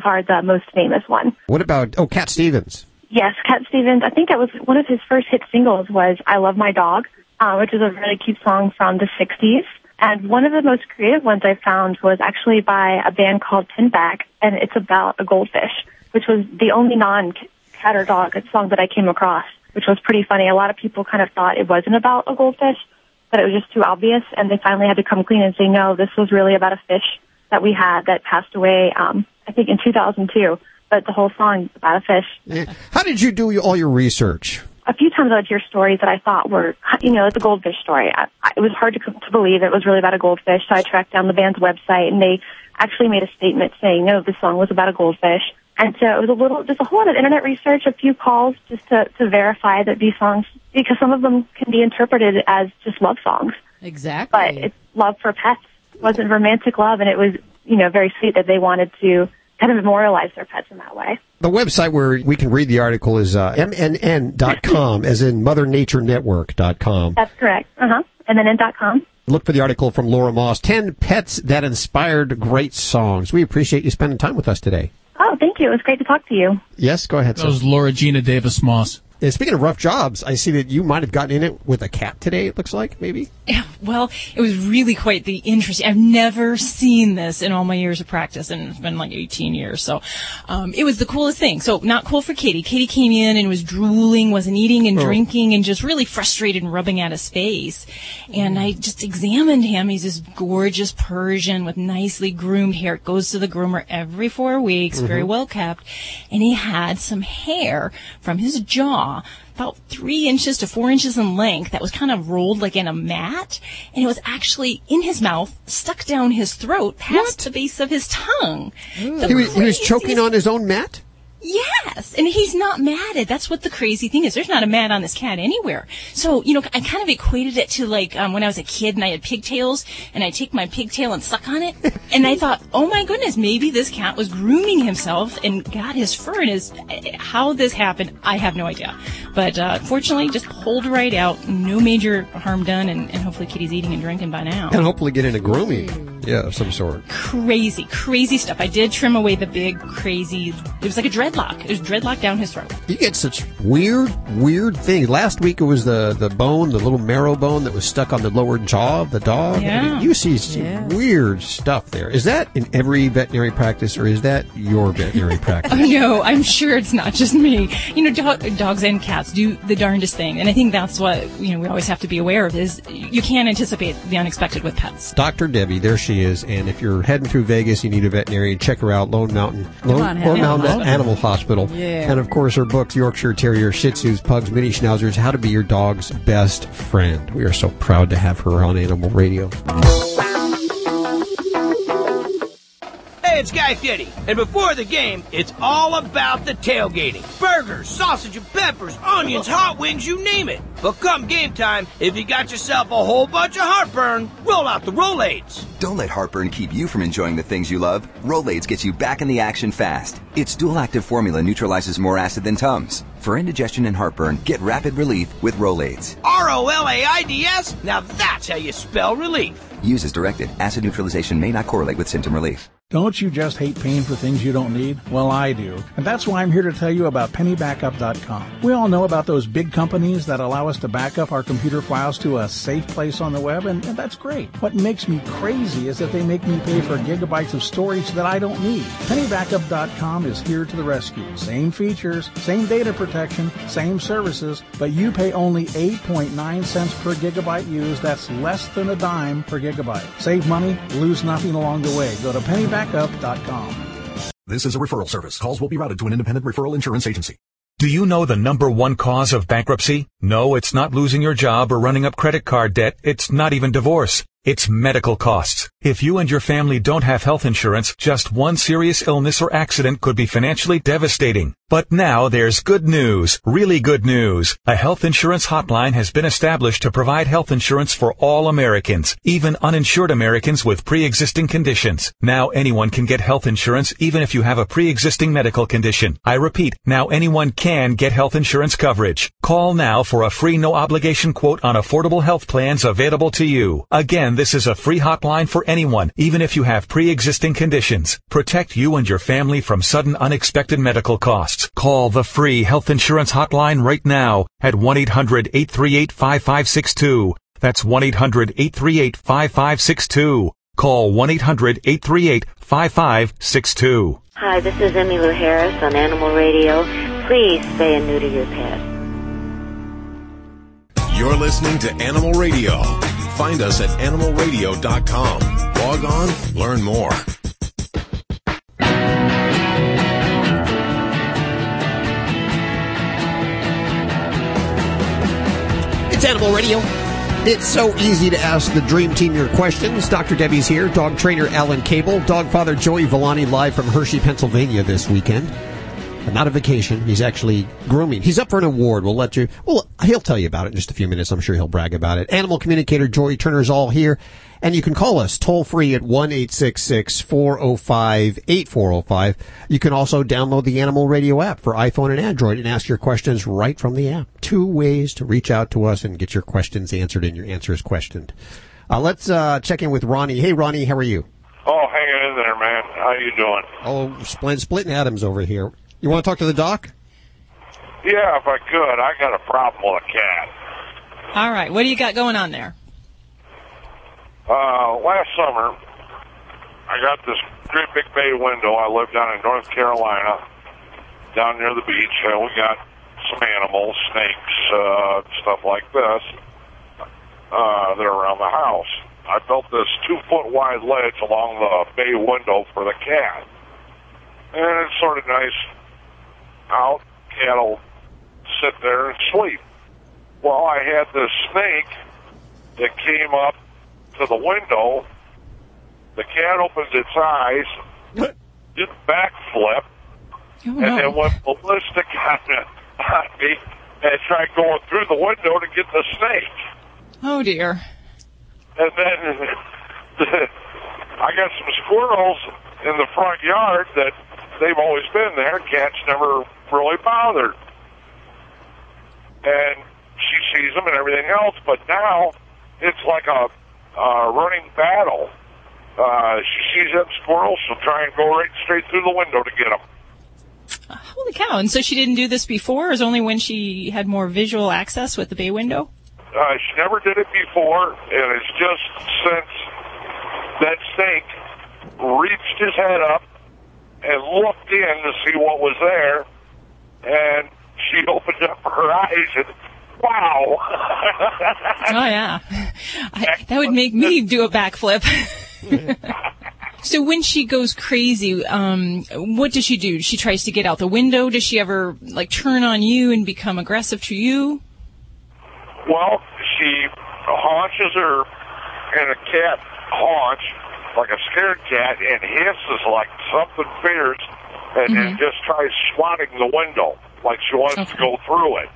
far the most famous one. What about oh Cat Stevens? Yes, Cat Stevens. I think that was one of his first hit singles was "I Love My Dog," uh, which is a really cute song from the '60s. And one of the most creative ones I found was actually by a band called Pinback, and it's about a goldfish, which was the only non-cat or dog song that I came across, which was pretty funny. A lot of people kind of thought it wasn't about a goldfish, but it was just too obvious, and they finally had to come clean and say, no, this was really about a fish that we had that passed away, um, I think in 2002. But the whole song about a fish. How did you do all your research? a few times I would hear stories that I thought were, you know, the goldfish story. I, I, it was hard to, to believe it was really about a goldfish, so I tracked down the band's website, and they actually made a statement saying, no, this song was about a goldfish. And so it was a little, just a whole lot of internet research, a few calls just to, to verify that these songs, because some of them can be interpreted as just love songs. Exactly. But it's love for pets. It wasn't romantic love, and it was, you know, very sweet that they wanted to kind of memorialize their pets in that way. The website where we can read the article is uh, mnn.com, as in Mother Nature mothernaturenetwork.com. That's correct. Uh huh. And then in dot com. Look for the article from Laura Moss 10 Pets That Inspired Great Songs. We appreciate you spending time with us today. Oh, thank you. It was great to talk to you. Yes, go ahead. That was Laura Geena Davis Moss. And speaking of rough jobs, I see that you might have gotten in it with a cat today, it looks like, maybe? Yeah, well, it was really quite the interesting. I've never seen this in all my years of practice, and it's been like 18 years. So, um, it was the coolest thing. So, not cool for Katie. Katie came in and was drooling, wasn't eating and Oh. drinking, and just really frustrated and rubbing at his face. And I just examined him. He's this gorgeous Persian with nicely groomed hair. It goes to the groomer every four weeks, very Mhm. well kept. And he had some hair from his jaw, about three inches to four inches in length, that was kind of rolled like in a mat. And it was actually in his mouth, stuck down his throat, past the base of his tongue. He was, he was choking on his own mat? Yes, and he's not matted. That's what the crazy thing is. There's not a mat on this cat anywhere. So, you know, I kind of equated it to like um, when I was a kid and I had pigtails and I take my pigtail and suck on it. and I thought, oh my goodness, maybe this cat was grooming himself and got his fur in his. How this happened, I have no idea. But uh, fortunately, just pulled right out. No major harm done, and, and hopefully Kitty's eating and drinking by now. And hopefully get into grooming, yeah, of some sort. Crazy, crazy stuff. I did trim away the big, crazy. It was like a dreadlock. It was dreadlock down his throat. You get such weird, weird things. Last week it was the, the bone, the little marrow bone that was stuck on the lower jaw of the dog. I mean, Yeah. you see some weird stuff there. Is that in every veterinary practice or is that your veterinary practice? Oh no, I'm sure it's not just me. You know, dog, dogs and cats do the darndest thing, and I think that's what you know we always have to be aware of is you can't anticipate the unexpected with pets. Dr. Debbie, there she is. And if you're heading through Vegas, you need a veterinarian, check her out, Lone Mountain, Lone, on, Lone Animal Mountain Hospital. Animal Hospital. Yeah. And of course, her books, Yorkshire Terrier, Shih Tzus, Pugs, Mini Schnauzers, How to Be Your Dog's Best Friend. We are so proud to have her on Animal Radio. Hey, it's Guy Fieri. And before the game, it's all about the tailgating. Burgers, sausage and peppers, onions, hot wings, you name it. But come game time, if you got yourself a whole bunch of heartburn, roll out the Rolaids. Don't let heartburn keep you from enjoying the things you love. Rolaids gets you back in the action fast. Its dual active formula neutralizes more acid than Tums. For indigestion and heartburn, get rapid relief with Rolaids. R O L A I D S? Now that's how you spell relief. Use as directed. Acid neutralization may not correlate with symptom relief. Don't you just hate paying for things you don't need? Well, I do. And that's why I'm here to tell you about pennybackup.com. We all know about those big companies that allow us to back up our computer files to a safe place on the web, and, and that's great. What makes me crazy is that they make me pay for gigabytes of storage that I don't need. Pennybackup.com is here to the rescue. Same features, same data protection, same services, but you pay only 8.9 cents per gigabyte used. That's less than a dime per gigabyte. Save money, lose nothing along the way. Go to pennybackup.com. This is a referral service. Calls will be routed to an independent referral insurance agency. Do you know the number one cause of bankruptcy? No, it's not losing your job or running up credit card debt. It's not even divorce. It's medical costs. If you and your family don't have health insurance, just one serious illness or accident could be financially devastating. But now there's good news, really good news. A health insurance hotline has been established to provide health insurance for all Americans, even uninsured Americans with pre-existing conditions. Now anyone can get health insurance even if you have a pre-existing medical condition. I repeat, now anyone can get health insurance coverage. Call now for a free no obligation quote on affordable health plans available to you. Again, this is a free hotline for anyone, even if you have pre-existing conditions. Protect you and your family from sudden unexpected medical costs. Call the free health insurance hotline right now at 1-800-838-5562. That's 1-800-838-5562. Call 1-800-838-5562. Hi, this is Emmylou Harris on Animal Radio. Please spay and neuter your pet. You're listening to Animal Radio. Find us at animalradio.com. Log on, learn more. It's Animal Radio. It's so easy to ask the Dream Team your questions. Dr. Debbie's here, dog trainer Alan Cable, dog father Joey Villani live from Hershey, Pennsylvania this weekend. Not a vacation. He's actually grooming. He's up for an award. We'll let you, well, he'll tell you about it in just a few minutes. I'm sure he'll brag about it. Animal communicator Joy Turner is all here. And you can call us toll free at 1-866-405-8405. You can also download the Animal Radio app for iPhone and Android and ask your questions right from the app. Two ways to reach out to us and get your questions answered and your answers questioned. Uh, let's uh, check in with Ronnie. Hey, Ronnie, how are you? Oh, hanging in there, man. How you doing? Oh, splitting, splitting atoms over here. You want to talk to the doc? Yeah, if I could. I got a problem with a cat. All right, what do you got going on there? Uh, last summer, I got this great big bay window. I live down in North Carolina, down near the beach, and we got some animals, snakes, uh, stuff like this, uh, that are around the house. I built this two foot wide ledge along the bay window for the cat. And it's sort of nice out. Cat will sit there and sleep. Well, I had this snake that came up to the window. The cat opens its eyes, did a backflip, oh, and then went ballistic on me and tried going through the window to get the snake. Oh dear. And then I got some squirrels in the front yard that they've always been there. Cats never really bothered. And she sees them and everything else, but now it's like a uh, running battle. Uh, she sees them squirrels, she'll try and go right straight through the window to get them. Holy cow. And so she didn't do this before, or is only when she had more visual access with the bay window? Uh, she never did it before, and it's just since that snake reached his head up and looked in to see what was there, and she opened up her eyes and wow. oh yeah, I, that would make me do a backflip. so when she goes crazy, um, what does she do? She tries to get out the window. Does she ever like turn on you and become aggressive to you? Well, she haunches her, and a cat haunch like a scared cat and hisses like something fierce and then mm-hmm. just tries swatting the window like she wants to go through it.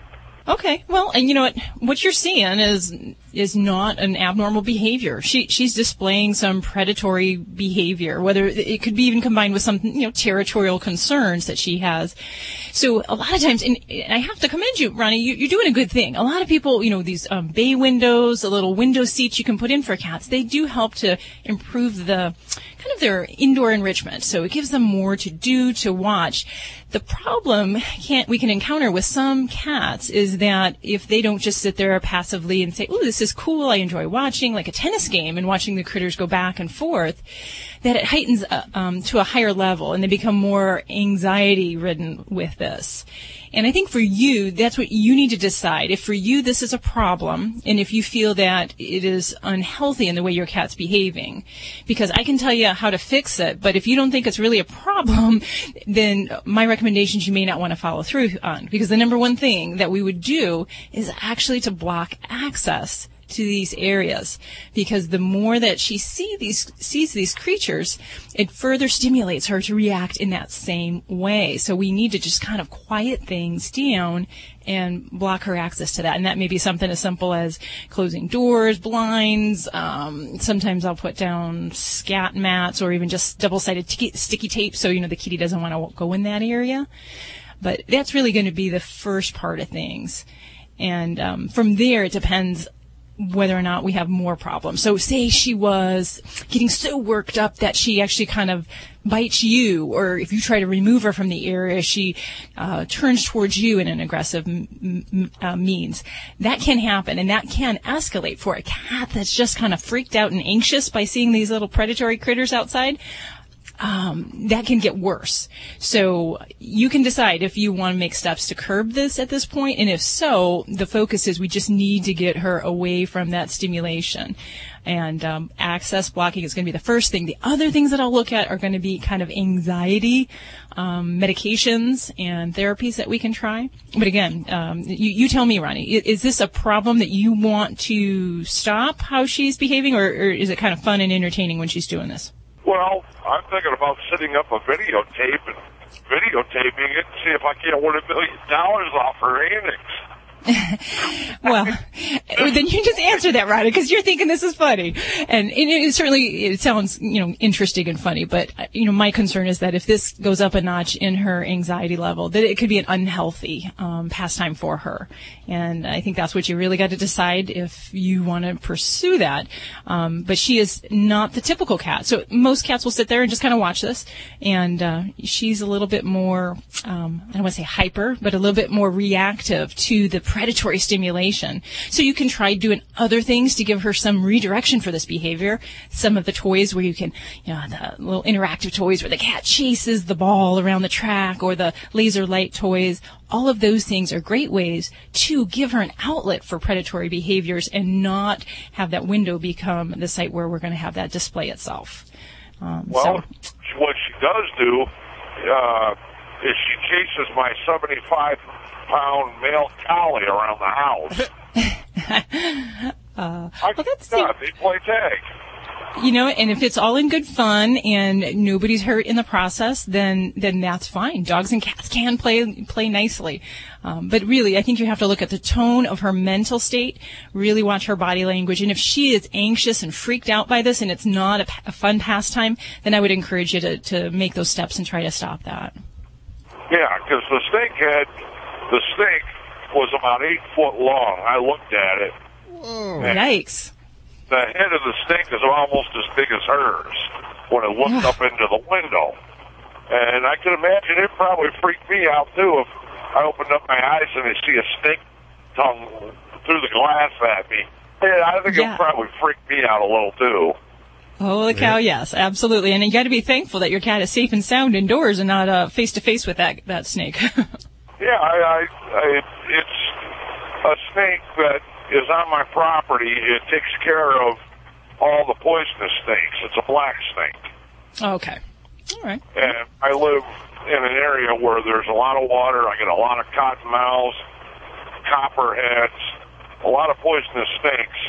Okay, well, and you know what? What you're seeing is is not an abnormal behavior. She she's displaying some predatory behavior, whether it could be even combined with some you know territorial concerns that she has. So a lot of times, and I have to commend you, Ronnie. You, you're doing a good thing. A lot of people, you know, these um, bay windows, the little window seats you can put in for cats, they do help to improve the kind of their indoor enrichment. So it gives them more to do, to watch. The problem can't, we can encounter with some cats is that if they don't just sit there passively and say, oh, this is cool, I enjoy watching, like a tennis game and watching the critters go back and forth, that it heightens uh, um, to a higher level and they become more anxiety ridden with this. And I think for you, that's what you need to decide. If for you this is a problem, and if you feel that it is unhealthy in the way your cat's behaving, because I can tell you how to fix it, but if you don't think it's really a problem, then my recommendations you may not want to follow through on. Because the number one thing that we would do is actually to block access to these areas. Because the more that she see these sees these creatures it further stimulates her to react in that same way. So we need to just kind of quiet things down and block her access to that. And that may be something as simple as closing doors blinds um, sometimes i'll put down scat mats or even just double-sided t- sticky tape so you know the kitty doesn't want to go in that area. But that's really going to be the first part of things. And um, from there it depends whether or not we have more problems. So say she was getting so worked up that she actually kind of bites you, or if you try to remove her from the area, she uh, turns towards you in an aggressive m- m- uh, means. That can happen, and that can escalate for a cat that's just kind of freaked out and anxious by seeing these little predatory critters outside um, that can get worse. So you can decide if you want to make steps to curb this at this point, and if so, the focus is we just need to get her away from that stimulation. And um, access blocking is going to be the first thing. The other things that I'll look at are going to be kind of anxiety um, medications and therapies that we can try. But again, um, you, you tell me, Ronnie, is, is this a problem that you want to stop how she's behaving, or, or is it kind of fun and entertaining when she's doing this? Well, I'm thinking about setting up a videotape and videotaping it, see if I can't win a million dollars off her annex. well, then you just answer that, Ronnie, because you're thinking this is funny, and it, it certainly it sounds you know interesting and funny. But you know, my concern is that if this goes up a notch in her anxiety level, that it could be an unhealthy um, pastime for her. And I think that's what you really got to decide if you want to pursue that. Um, but she is not the typical cat. So most cats will sit there and just kind of watch this, and uh, she's a little bit more um, I don't want to say hyper, but a little bit more reactive to the predatory stimulation. So you can try doing other things to give her some redirection for this behavior. Some of the toys where you can, you know, the little interactive toys where the cat chases the ball around the track or the laser light toys. All of those things are great ways to give her an outlet for predatory behaviors and not have that window become the site where we're going to have that display itself. Um, Well, so, what she does do uh, is she chases my 75 pound male collie around the house. uh, I well, that's yeah, they play tag. you know, and if it's all in good fun and nobody's hurt in the process, then then that's fine. Dogs and cats can play play nicely, um, but really, I think you have to look at the tone of her mental state. Really watch her body language, and if she is anxious and freaked out by this, and it's not a, a fun pastime, then I would encourage you to to make those steps and try to stop that. Yeah, because the snake head, the snake was about eight foot long. I looked at it. and Yikes! The head of the snake is almost as big as hers when it looked up into the window. And I can imagine it probably freaked me out too if I opened up my eyes and I see a snake tongue through the glass at me. Yeah, I think Yeah. it probably freaked me out a little too. Holy cow! Yes, absolutely. And you got to be thankful that your cat is safe and sound indoors and not uh, face to face with that that snake. Yeah, I, I, I, it's a snake that is on my property. It takes care of all the poisonous snakes. It's a black snake. okay. All right. And I live in an area where there's a lot of water. I get a lot of cottonmouths, copperheads, a lot of poisonous snakes.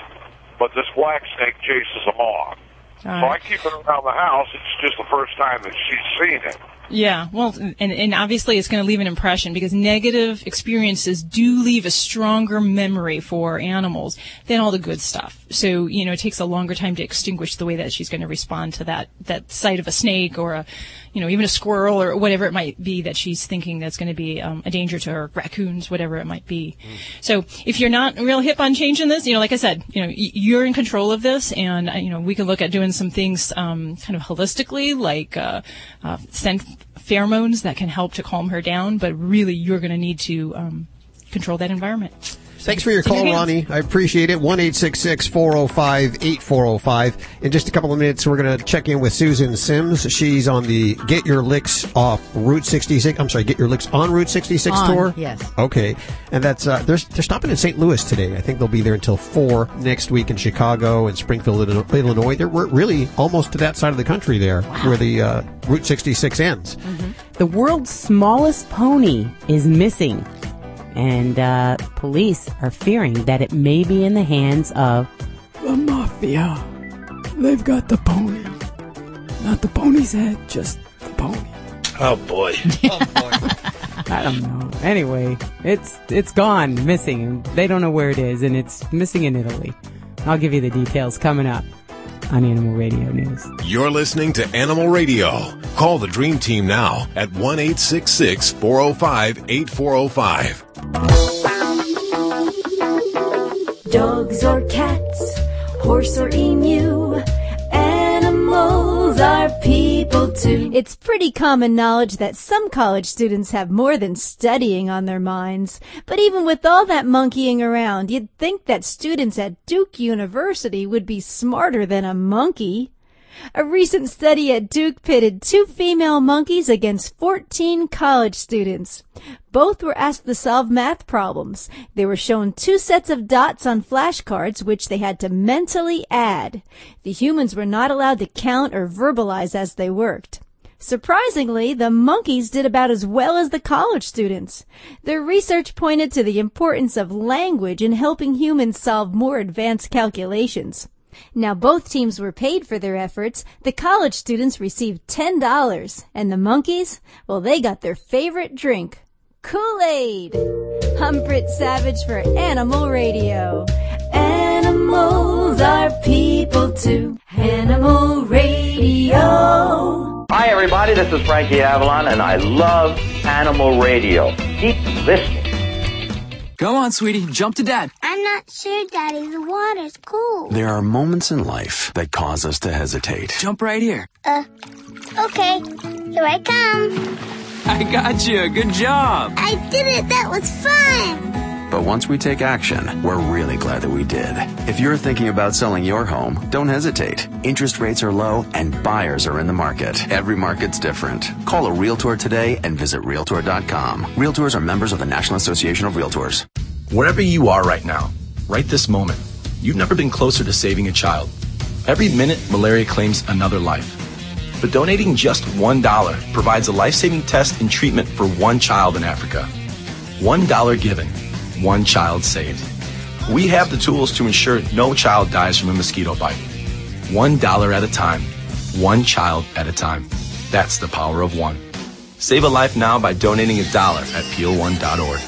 But this black snake chases them off. So I keep it around the house. It's just the first time that she's seen it. Yeah, well, and, and obviously it's going to leave an impression because negative experiences do leave a stronger memory for animals than all the good stuff. So, you know, it takes a longer time to extinguish the way that she's going to respond to that, that sight of a snake or a, you know, even a squirrel or whatever it might be that she's thinking that's going to be um, a danger to her, raccoons, whatever it might be. So if you're not real hip on changing this, you know, like I said, you know, y- you're in control of this and, uh, you know, we can look at doing some things, um, kind of holistically, like, uh, uh, send pheromones that can help to calm her down, but really you're going to need to, um, control that environment. Thanks for your call. Ronnie. I appreciate it. 1 405 8405. In just a couple of minutes, we're going to check in with Susan Sims. She's on the Get Your Licks off Route 66. I'm sorry, Get Your Licks on Route 66 On, tour? yes. Okay. And that's, uh, they're, they're stopping in St. Louis today. I think they'll be there until 4 next week in Chicago and Springfield, Illinois-. They're we're really almost to that side of the country there where the uh, Route 66 ends. The world's smallest pony is missing, and uh, police are fearing that it may be in the hands of The mafia. They've got the pony. Not the pony's head, just the pony. Oh boy. I don't know. Anyway, it's it's gone, missing, and they don't know where it is, and it's missing in Italy. I'll give you the details coming up on Animal Radio News. You're listening to Animal Radio. Call the Dream Team now at 1 405 8405. Dogs or cats, horse or emu, animals are people too. It's pretty common knowledge that some college students have more than studying on their minds. But even with all that monkeying around, you'd think that students at Duke University would be smarter than a monkey. A recent study at Duke pitted two female monkeys against 14 college students. Both were asked to solve math problems. They were shown two sets of dots on flashcards which they had to mentally add. The humans were not allowed to count or verbalize as they worked. Surprisingly, the monkeys did about as well as the college students. Their research pointed to the importance of language in helping humans solve more advanced calculations. Now both teams were paid for their efforts. The college students received $10 and the monkeys, well, they got their favorite drink, Kool-Aid. I'm Britt Savage for Animal Radio. Animals are people too. Animal Radio. Hi, everybody. This is Frankie Avalon, and I love Animal Radio. Keep listening. Go on, sweetie. Jump to dad. I'm not sure, Daddy. The water's cool. There are moments in life that cause us to hesitate. Jump right here. Uh, okay. Here I come. I got you. Good job. I did it. That was fun. But once we take action, we're really glad that we did. If you're thinking about selling your home, don't hesitate. Interest rates are low and buyers are in the market. Every market's different. Call a Realtor today and visit Realtor.com. Realtors are members of the National Association of Realtors. Wherever you are right now, right this moment, you've never been closer to saving a child. Every minute, malaria claims another life. But donating just $1 provides a life saving test and treatment for one child in Africa. $1 given, one child saved. We have the tools to ensure no child dies from a mosquito bite. $1 at a time, one child at a time. That's the power of one. Save a life now by donating a dollar at peel1.org.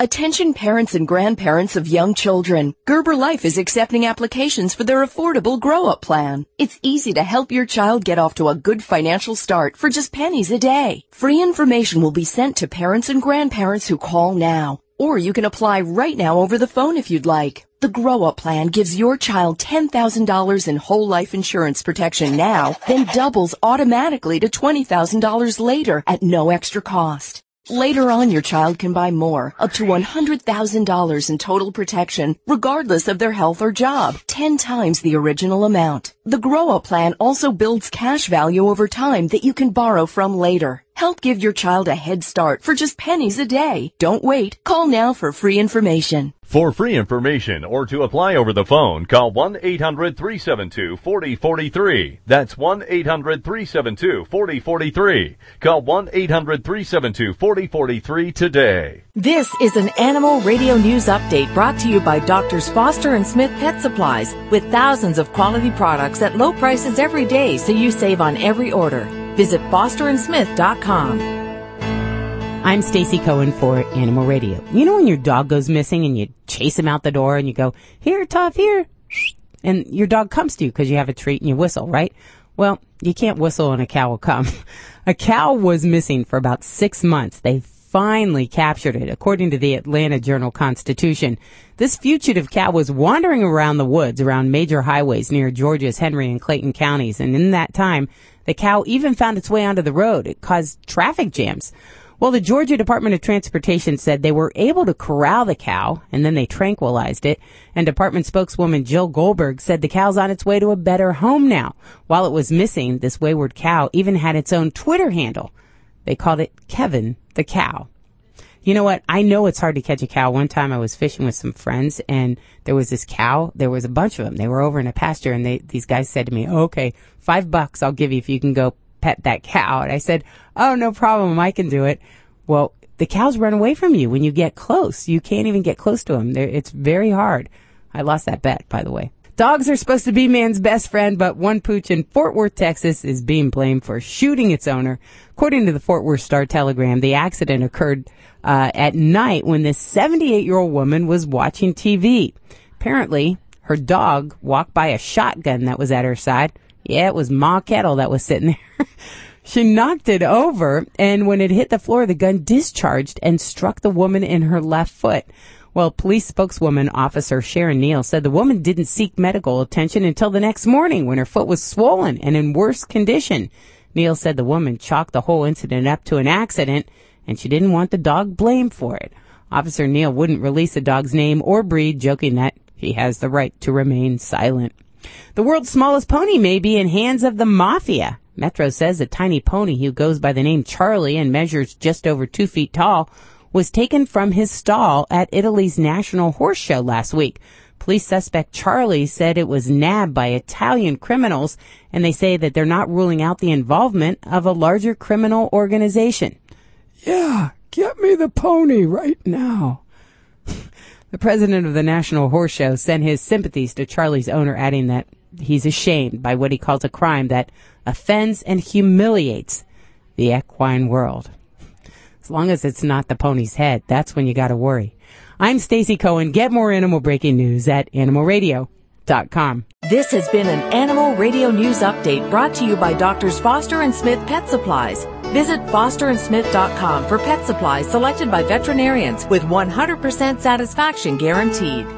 Attention parents and grandparents of young children. Gerber Life is accepting applications for their affordable grow-up plan. It's easy to help your child get off to a good financial start for just pennies a day. Free information will be sent to parents and grandparents who call now. Or you can apply right now over the phone if you'd like. The Grow Up Plan gives your child $10,000 in whole life insurance protection now, then doubles automatically to $20,000 later at no extra cost. Later on, your child can buy more, up to $100,000 in total protection, regardless of their health or job, 10 times the original amount. The Grow Up Plan also builds cash value over time that you can borrow from later. Help give your child a head start for just pennies a day. Don't wait. Call now for free information. For free information or to apply over the phone, call 1-800-372-4043. That's 1-800-372-4043. Call 1-800-372-4043 today. This is an Animal Radio News Update brought to you by Doctors Foster and Smith Pet Supplies with thousands of quality products at low prices every day so you save on every order. Visit fosterandsmith.com. I'm Stacy Cohen for Animal Radio. You know when your dog goes missing and you chase him out the door and you go, here, tough, here. And your dog comes to you because you have a treat and you whistle, right? Well, you can't whistle and a cow will come. a cow was missing for about six months. They finally captured it, according to the Atlanta Journal Constitution. This fugitive cow was wandering around the woods around major highways near Georgia's Henry and Clayton counties. And in that time, the cow even found its way onto the road. It caused traffic jams. Well, the Georgia Department of Transportation said they were able to corral the cow and then they tranquilized it. And department spokeswoman Jill Goldberg said the cow's on its way to a better home now. While it was missing, this wayward cow even had its own Twitter handle. They called it Kevin the cow. You know what? I know it's hard to catch a cow. One time I was fishing with some friends and there was this cow. There was a bunch of them. They were over in a pasture and they, these guys said to me, okay, five bucks I'll give you if you can go pet that cow. And I said, Oh, no problem. I can do it. Well, the cows run away from you when you get close. You can't even get close to them. They're, it's very hard. I lost that bet, by the way. Dogs are supposed to be man's best friend, but one pooch in Fort Worth, Texas is being blamed for shooting its owner. According to the Fort Worth Star Telegram, the accident occurred uh, at night when this 78 year old woman was watching TV. Apparently, her dog walked by a shotgun that was at her side. Yeah, it was Ma Kettle that was sitting there. She knocked it over, and when it hit the floor, the gun discharged and struck the woman in her left foot. Well, police spokeswoman officer Sharon Neal said the woman didn't seek medical attention until the next morning when her foot was swollen and in worse condition. Neal said the woman chalked the whole incident up to an accident and she didn't want the dog blamed for it. Officer Neal wouldn't release the dog's name or breed, joking that he has the right to remain silent. The world's smallest pony may be in hands of the mafia. Metro says a tiny pony who goes by the name Charlie and measures just over two feet tall was taken from his stall at Italy's National Horse Show last week. Police suspect Charlie said it was nabbed by Italian criminals, and they say that they're not ruling out the involvement of a larger criminal organization. Yeah, get me the pony right now. the president of the National Horse Show sent his sympathies to Charlie's owner, adding that he's ashamed by what he calls a crime that offends and humiliates the equine world. As long as it's not the pony's head, that's when you gotta worry. I'm Stacy Cohen. Get more animal breaking news at animalradio.com. This has been an Animal Radio News Update brought to you by Doctors Foster and Smith Pet Supplies. Visit fosterandsmith.com for pet supplies selected by veterinarians with 100% satisfaction guaranteed.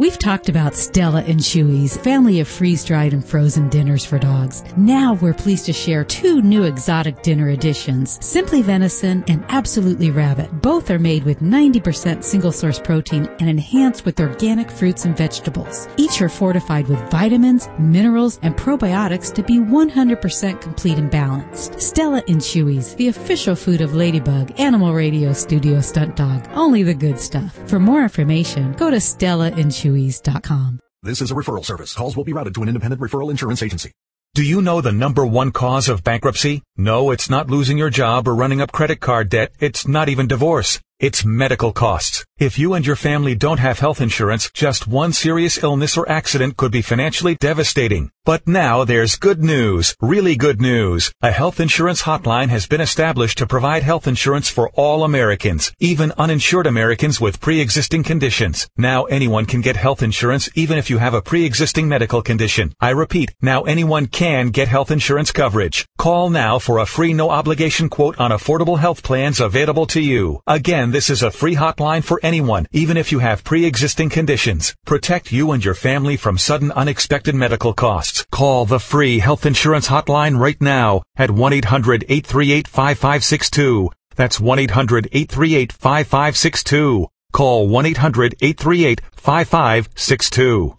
We've talked about Stella and Chewy's family of freeze-dried and frozen dinners for dogs. Now we're pleased to share two new exotic dinner additions, Simply Venison and Absolutely Rabbit. Both are made with 90% single source protein and enhanced with organic fruits and vegetables. Each are fortified with vitamins, minerals, and probiotics to be 100% complete and balanced. Stella and Chewy's, the official food of Ladybug, Animal Radio Studio Stunt Dog. Only the good stuff. For more information, go to Stella and Chewy's. This is a referral service. Calls will be routed to an independent referral insurance agency. Do you know the number one cause of bankruptcy? No, it's not losing your job or running up credit card debt. It's not even divorce. It's medical costs. If you and your family don't have health insurance, just one serious illness or accident could be financially devastating. But now there's good news, really good news. A health insurance hotline has been established to provide health insurance for all Americans, even uninsured Americans with pre-existing conditions. Now anyone can get health insurance even if you have a pre-existing medical condition. I repeat, now anyone can get health insurance coverage. Call now for a free no obligation quote on affordable health plans available to you. Again, this is a free hotline for anyone, even if you have pre-existing conditions. Protect you and your family from sudden unexpected medical costs. Call the free health insurance hotline right now at 1-800-838-5562. That's 1-800-838-5562. Call 1-800-838-5562.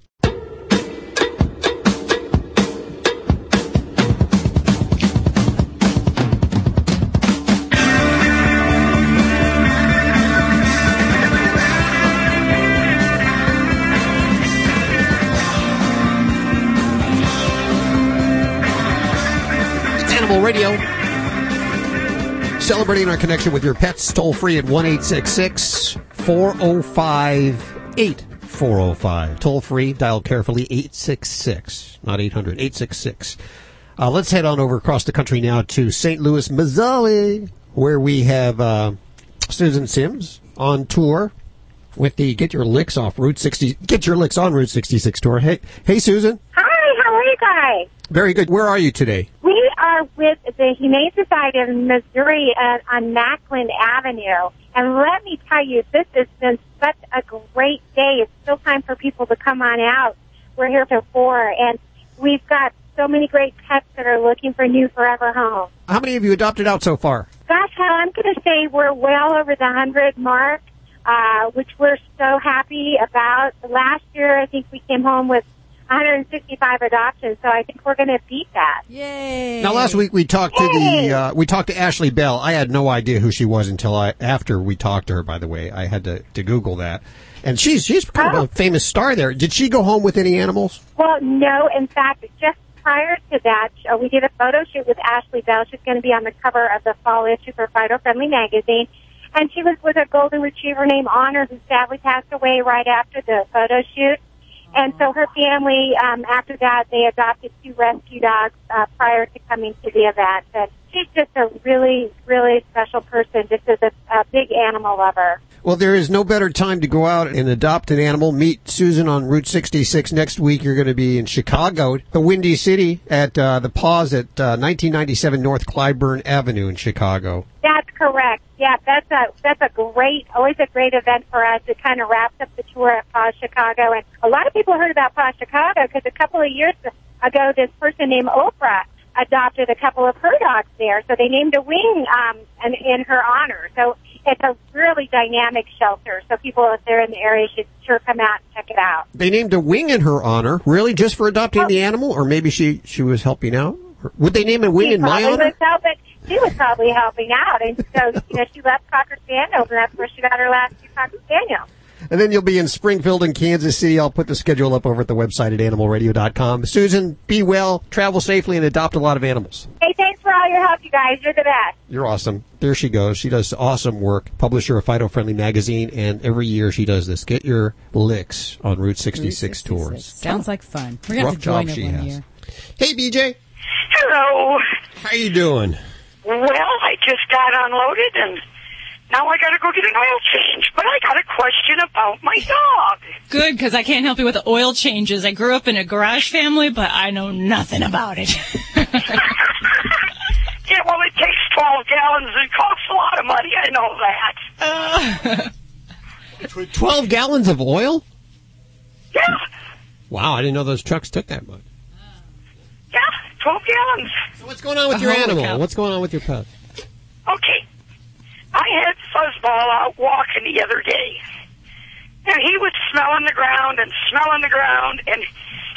Animal Radio. Celebrating our connection with your pets, toll free at 1 405 8405. Toll free, dial carefully 866, not 800, 866. Uh, let's head on over across the country now to St. Louis, Missouri, where we have uh, Susan Sims on tour with the Get Your Licks Off Route 60, Get Your Licks on Route 66 tour. Hey, hey, Susan. Hi, guys? Very good. Where are you today? We are with the Humane Society of Missouri uh, on Macklind Avenue. And let me tell you, this has been such a great day. It's still time for people to come on out. We're here till four, and we've got so many great pets that are looking for new forever homes. How many have you adopted out so far? Gosh, Hal, I'm going to say we're well over the 100 mark, uh, which we're so happy about. Last year, I think we came home with 165 adoptions, so I think we're going to beat that. Yay! Now, last week we talked to the uh, we talked to Ashley Bell. I had no idea who she was until I after we talked to her. By the way, I had to, to Google that, and she's she's kind of a famous star there. Did she go home with any animals? Well, no. In fact, just prior to that, uh, we did a photo shoot with Ashley Bell. She's going to be on the cover of the fall issue for Fido Friendly magazine. And she was with a golden retriever named Honor, who sadly passed away right after the photo shoot. And so her family, um, after that, they adopted two rescue dogs uh, prior to coming to the event. And she's just a really, really special person, just as a, a big animal lover. Well, there is no better time to go out and adopt an animal. Meet Susan on Route 66 next week. You're going to be in Chicago, the Windy City, at uh, the Paws at uh, 1997 North Clybourn Avenue in Chicago. That's correct. Yeah, that's a that's a great, always a great event for us. It kind of wraps up the tour at Paws Chicago, and a lot of people heard about Paws Chicago because a couple of years ago, this person named Oprah adopted a couple of her dogs there, so they named a wing um, in, in her honor. So it's a really dynamic shelter. So people, if they're in the area, should sure come out and check it out. They named a wing in her honor, really, just for adopting the animal, or maybe she she was helping out. Would they name a wing She in my honor? Was helping, she was probably helping out, and so you know she left Cocker Spaniels, and that's where she got her last two Cocker Spaniels. And then you'll be in Springfield and Kansas City. I'll put the schedule up over at the website at animalradio.com. Susan, be well, travel safely, and adopt a lot of animals. Hey, thanks for all your help, you guys. You're the best. You're awesome. There she goes. She does awesome work. Publisher of Fido Friendly Magazine, and every year she does this. Get your licks on Route 66, tours. Sounds like fun. We're gonna Rough have to join job her she one has. year. Hey, BJ. Hello. How you doing? Well, I just got unloaded and now I gotta go get an oil change. But I got a question about my dog. Good, because I can't help you with the oil changes. I grew up in a garage family, but I know nothing about it. Yeah, well, it takes 12 gallons and costs a lot of money. I know that. Uh. 12 gallons of oil? Yeah, Wow, I didn't know those trucks took that much. yeah, 12 gallons. So what's going on with your animal? cow. What's going on with your pet? Okay. I had Fuzzball out walking the other day. And he was smelling the ground and smelling the ground, and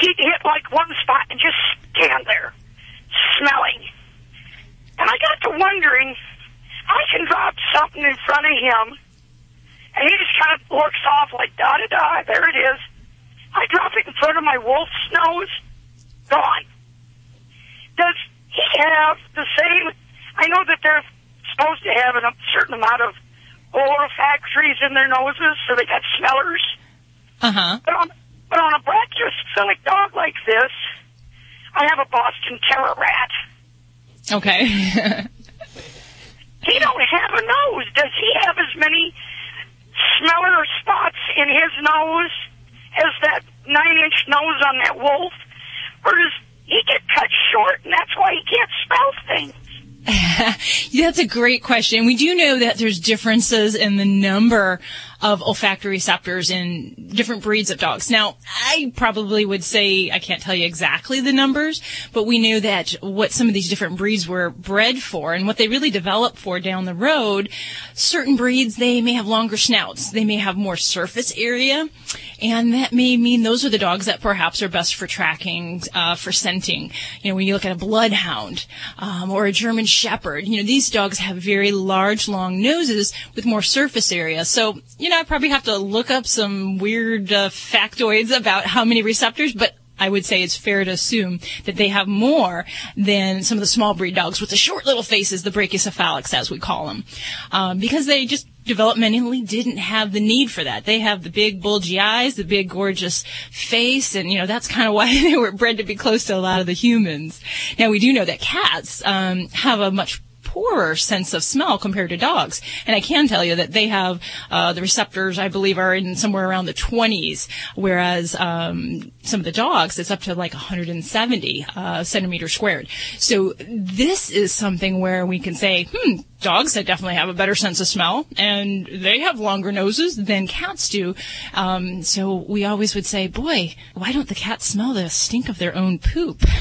he'd hit like one spot and just stand there, smelling. And I got to wondering, I can drop something in front of him, and he just kind of looks off like da da da, there it is. I drop it in front of my wolf's nose, gone. Does he have the same? I know that they're supposed to have a certain amount of olfactories in their noses, so they got smellers. Uh huh. But on, but on a brachycephalic dog like this, I have a Boston Terror rat. Okay. He don't have a nose. Does he have as many smeller spots in his nose as that nine-inch nose on that wolf? Or does he get cut short and that's why he can't spell things? That's a great question. We do know that there's differences in the number of olfactory receptors in different breeds of dogs. Now, I probably would say I can't tell you exactly the numbers, but we knew that what some of these different breeds were bred for and what they really develop for down the road, certain breeds, they may have longer snouts. They may have more surface area. And that may mean those are the dogs that perhaps are best for tracking, uh, for scenting. You know, when you look at a bloodhound, um, or a German shepherd, you know, these dogs have very large, long noses with more surface area. So, you know, I probably have to look up some weird uh, factoids about how many receptors, but I would say it's fair to assume that they have more than some of the small breed dogs with the short little faces, the brachycephalics as we call them, um, because they just developmentally didn't have the need for that. They have the big bulgy eyes, the big gorgeous face, and you know that's kind of why they were bred to be close to a lot of the humans. Now we do know that cats um, have a much poorer sense of smell compared to dogs. And I can tell you that they have uh, the receptors, I believe, are in somewhere around the 20s, whereas um, some of the dogs, it's up to like 170 uh, centimeters squared. So this is something where we can say, hmm, dogs that definitely have a better sense of smell, and they have longer noses than cats do. Um, so we always would say, boy, why don't the cats smell the stink of their own poop?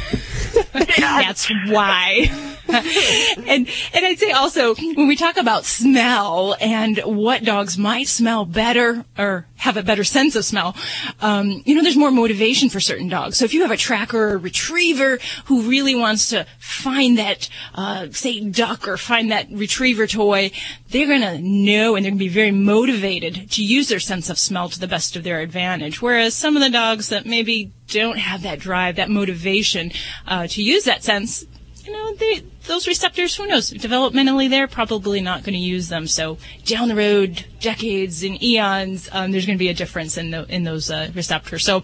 That's why. and and I'd say also when we talk about smell and what dogs might smell better or have a better sense of smell, um, you know, there's more motivation for certain dogs. So if you have a tracker or a retriever who really wants to find that, uh, say, duck or find that retriever toy, they're going to know and they're going to be very motivated to use their sense of smell to the best of their advantage. Whereas some of the dogs that maybe don't have that drive, that motivation uh, to use that sense, you know, they, those receptors, who knows, developmentally they're probably not going to use them. So down the road, decades and eons, um, there's going to be a difference in, the, in those uh, receptors. So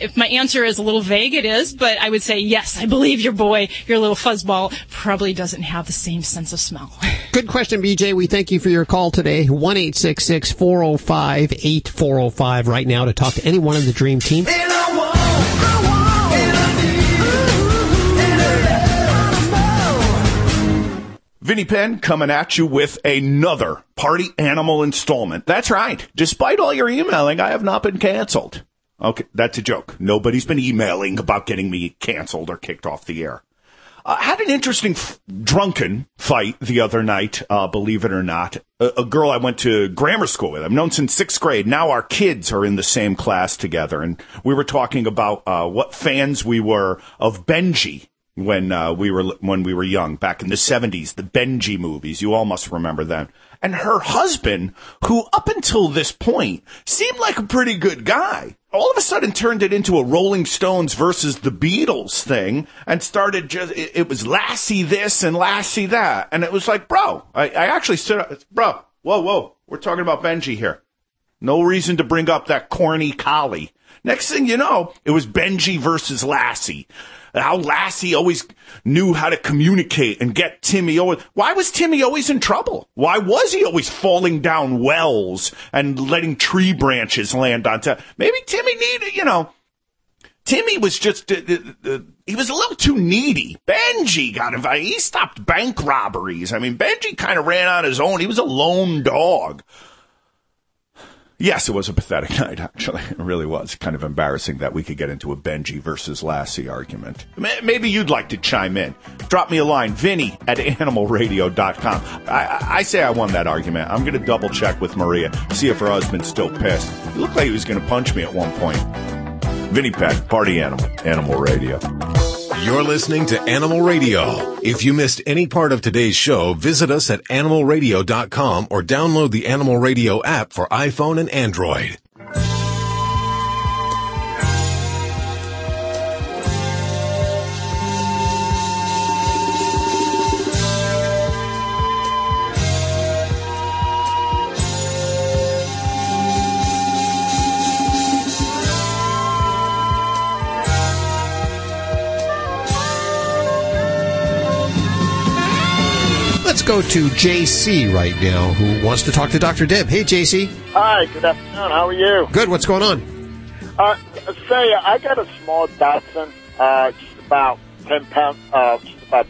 if my answer is a little vague, it is, but I would say yes, I believe your boy, your little fuzzball, probably doesn't have the same sense of smell. Good question, BJ. We thank you for your call today. 1 405 8405 right now to talk to any one of the Dream Team. Vinny Penn coming at you with another party animal installment. That's right. Despite all your emailing, I have not been canceled. Okay, that's a joke. Nobody's been emailing about getting me canceled or kicked off the air. I uh, had an interesting f- drunken fight the other night, uh, believe it or not. A-, a, girl I went to grammar school with. I've known since sixth grade. Now our kids are in the same class together. And we were talking about uh, what fans we were of Benji when uh, we were when we were young back in the 70s the Benji movies. You all must remember them. And her husband who up until this point seemed like a pretty good guy all of a sudden turned it into a Rolling Stones versus the Beatles thing and started just it, it was Lassie this and Lassie that. And it was like bro I, I actually stood up bro whoa whoa we're talking about Benji here. No reason to bring up that corny collie. Next thing you know, it was Benji versus Lassie how Lassie always knew how to communicate and get Timmy always. Why was Timmy always in trouble? Why was he always falling down wells and letting tree branches land on top? Maybe Timmy needed, you know, Timmy was just, uh, uh, uh, he was a little too needy. Benji got invited. He stopped bank robberies. I mean, Benji kind of ran on his own. He was a lone dog. Yes, it was a pathetic night, actually. It really was. Kind of embarrassing that we could get into a Benji versus Lassie argument. Maybe you'd like to chime in. Drop me a line, Vinny at animalradio.com. I, I say I won that argument. I'm going to double check with Maria, see if her husband's still pissed. He looked like he was going to punch me at one point. Vinny Penn, Party Animal, Animal Radio. You're listening to Animal Radio. If you missed any part of today's show, visit us at animalradio.com or download the Animal Radio app for iPhone and Android. Go to JC right now, who wants to talk to Dr. Deb. Hey, JC. Hi, good afternoon. How are you? Good. What's going on? Uh, say, I got a small Dachshund, uh, just about 10 pounds, uh, just about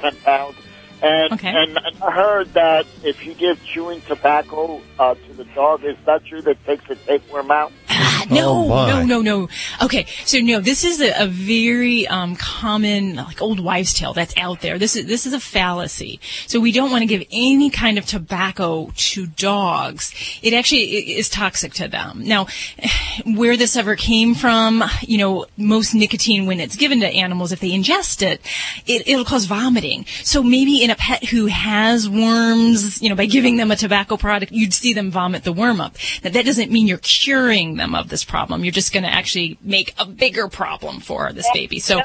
10 pounds. And, Okay. and I heard that if you give chewing tobacco, uh, to the dog, is that true that takes the tapeworm out? No, Oh, no, no, no. Okay, so no, this is a, a very um, common, like old wives' tale that's out there. This is this is a fallacy. So we don't want to give any kind of tobacco to dogs. It actually is toxic to them. Now, where this ever came from, you know, most nicotine when it's given to animals, if they ingest it, it it'll cause vomiting. So maybe in a pet who has worms, you know, by giving them a tobacco product, you'd see them vomit the worm up. Now, that doesn't mean you're curing them of this problem. You're just going to actually make a bigger problem for this baby. So,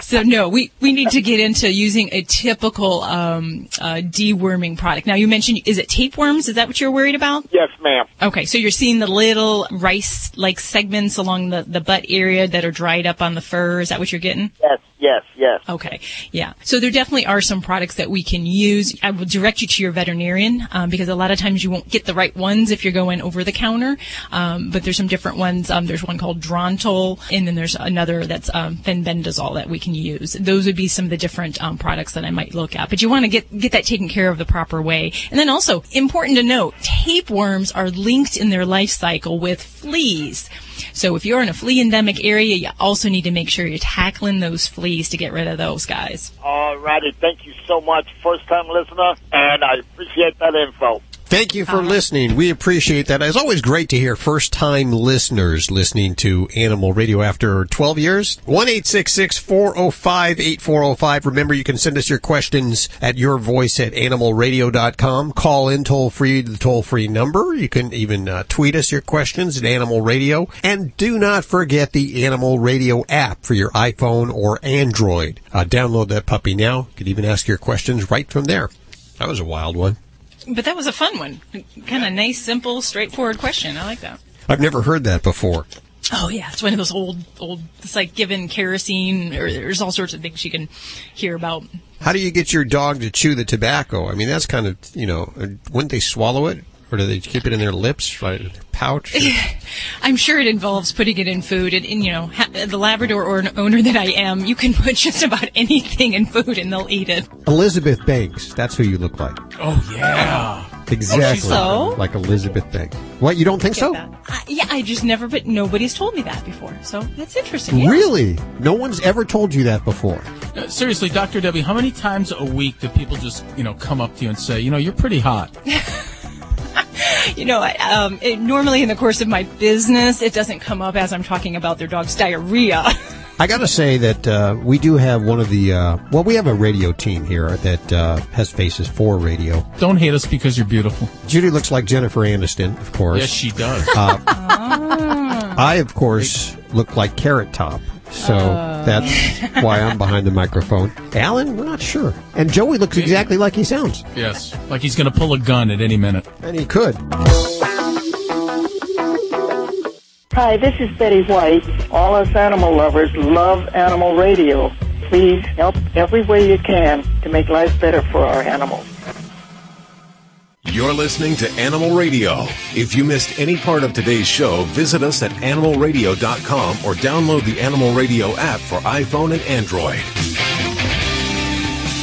so no, we, we need to get into using a typical, um, uh, deworming product. Now, you mentioned, is it tapeworms? Is that what you're worried about? Yes, ma'am. Okay, so you're seeing the little rice-like segments along the, the butt area that are dried up on the fur. Is that what you're getting? Yes, yes, yes. Okay, yeah. So there definitely are some products that we can use. I will direct you to your veterinarian um, because a lot of times you won't get the right ones if you're going over the counter. Um, but there's some different ones. Um, there's one called Drontal, and then there's another that's um, fenbendazole that we can use. Those would be some of the different um, products that I might look at. But you want to get get that taken care of the proper way. And then also important to note, tapeworms are linked in their life cycle with fleas. So if you're in a flea endemic area, you also need to make sure you're tackling those fleas to get rid of those guys. All righty. Thank you so much. First time listener, and I appreciate that info. Thank you for listening. We appreciate that. It's always great to hear first time listeners listening to Animal Radio after 12 years. 1 405 8405. Remember, you can send us your questions at your voice at animalradio.com. Call in toll free to the toll free number. You can even uh, tweet us your questions at Animal Radio. And do not forget the Animal Radio app for your iPhone or Android. Uh, download that puppy now. You can even ask your questions right from there. That was a wild one. But that was a fun one. Kind of nice, simple, straightforward question. I like that. I've never heard that before. Oh yeah, it's one of those old, old. It's like given kerosene, or there's all sorts of things you can hear about. How do you get your dog to chew the tobacco? I mean, that's kind of, you know, uh, wouldn't they swallow it? Or do they keep it in their lips, right, in their pouch? I'm sure it involves putting it in food, and, and you know, ha- the Labrador or an owner that I am, you can put just about anything in food and they'll eat it. Elizabeth Banks, that's who you look like. Oh yeah. Exactly. So? Like Elizabeth Banks. What, you don't think so? Uh, yeah, I just never, but nobody's told me that before, so that's interesting. yeah. Really? No one's ever told you that before. Uh, seriously, Dr. Debbie, how many times a week do people just, you know, come up to you and say, you know, you're pretty hot? You know, um, it, normally in the course of my business, it doesn't come up as I'm talking about their dog's diarrhea. I got to say that uh, we do have one of the, uh, well, we have a radio team here that uh, has faces for radio. Don't hate us because you're beautiful. Judy looks like Jennifer Aniston, of course. Yes, she does. Uh, I, of course, look like Carrot Top. So that's why I'm behind the microphone. Alan, we're not sure. And Joey looks exactly like he sounds. Yes, like he's going to pull a gun at any minute. And he could. Hi, this is Betty White. All us animal lovers love animal radio. Please help every way you can to make life better for our animals. You're listening to Animal Radio. If you missed any part of today's show, visit us at animalradio.com or download the Animal Radio app for iPhone and Android.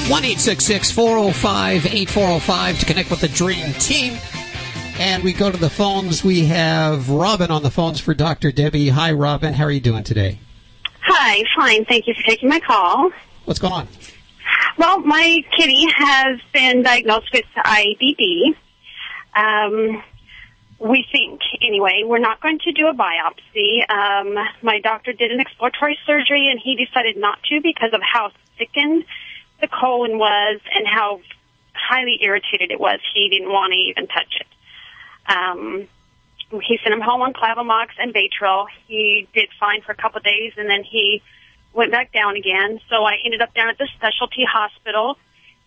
1 405 8405 to connect with the Dream Team. And we go to the phones. We have Robin on the phones for Dr. Debbie. Hi, Robin. How are you doing today? Hi, fine. Thank you for taking my call. What's going on? Well, my kitty has been diagnosed with IBD. Um, we think, anyway, we're not going to do a biopsy. Um, my doctor did an exploratory surgery and he decided not to because of how thickened the colon was and how highly irritated it was. He didn't want to even touch it. Um, he sent him home on Clavamox and Baytril. He did fine for a couple of days and then he went back down again. So I ended up down at the specialty hospital.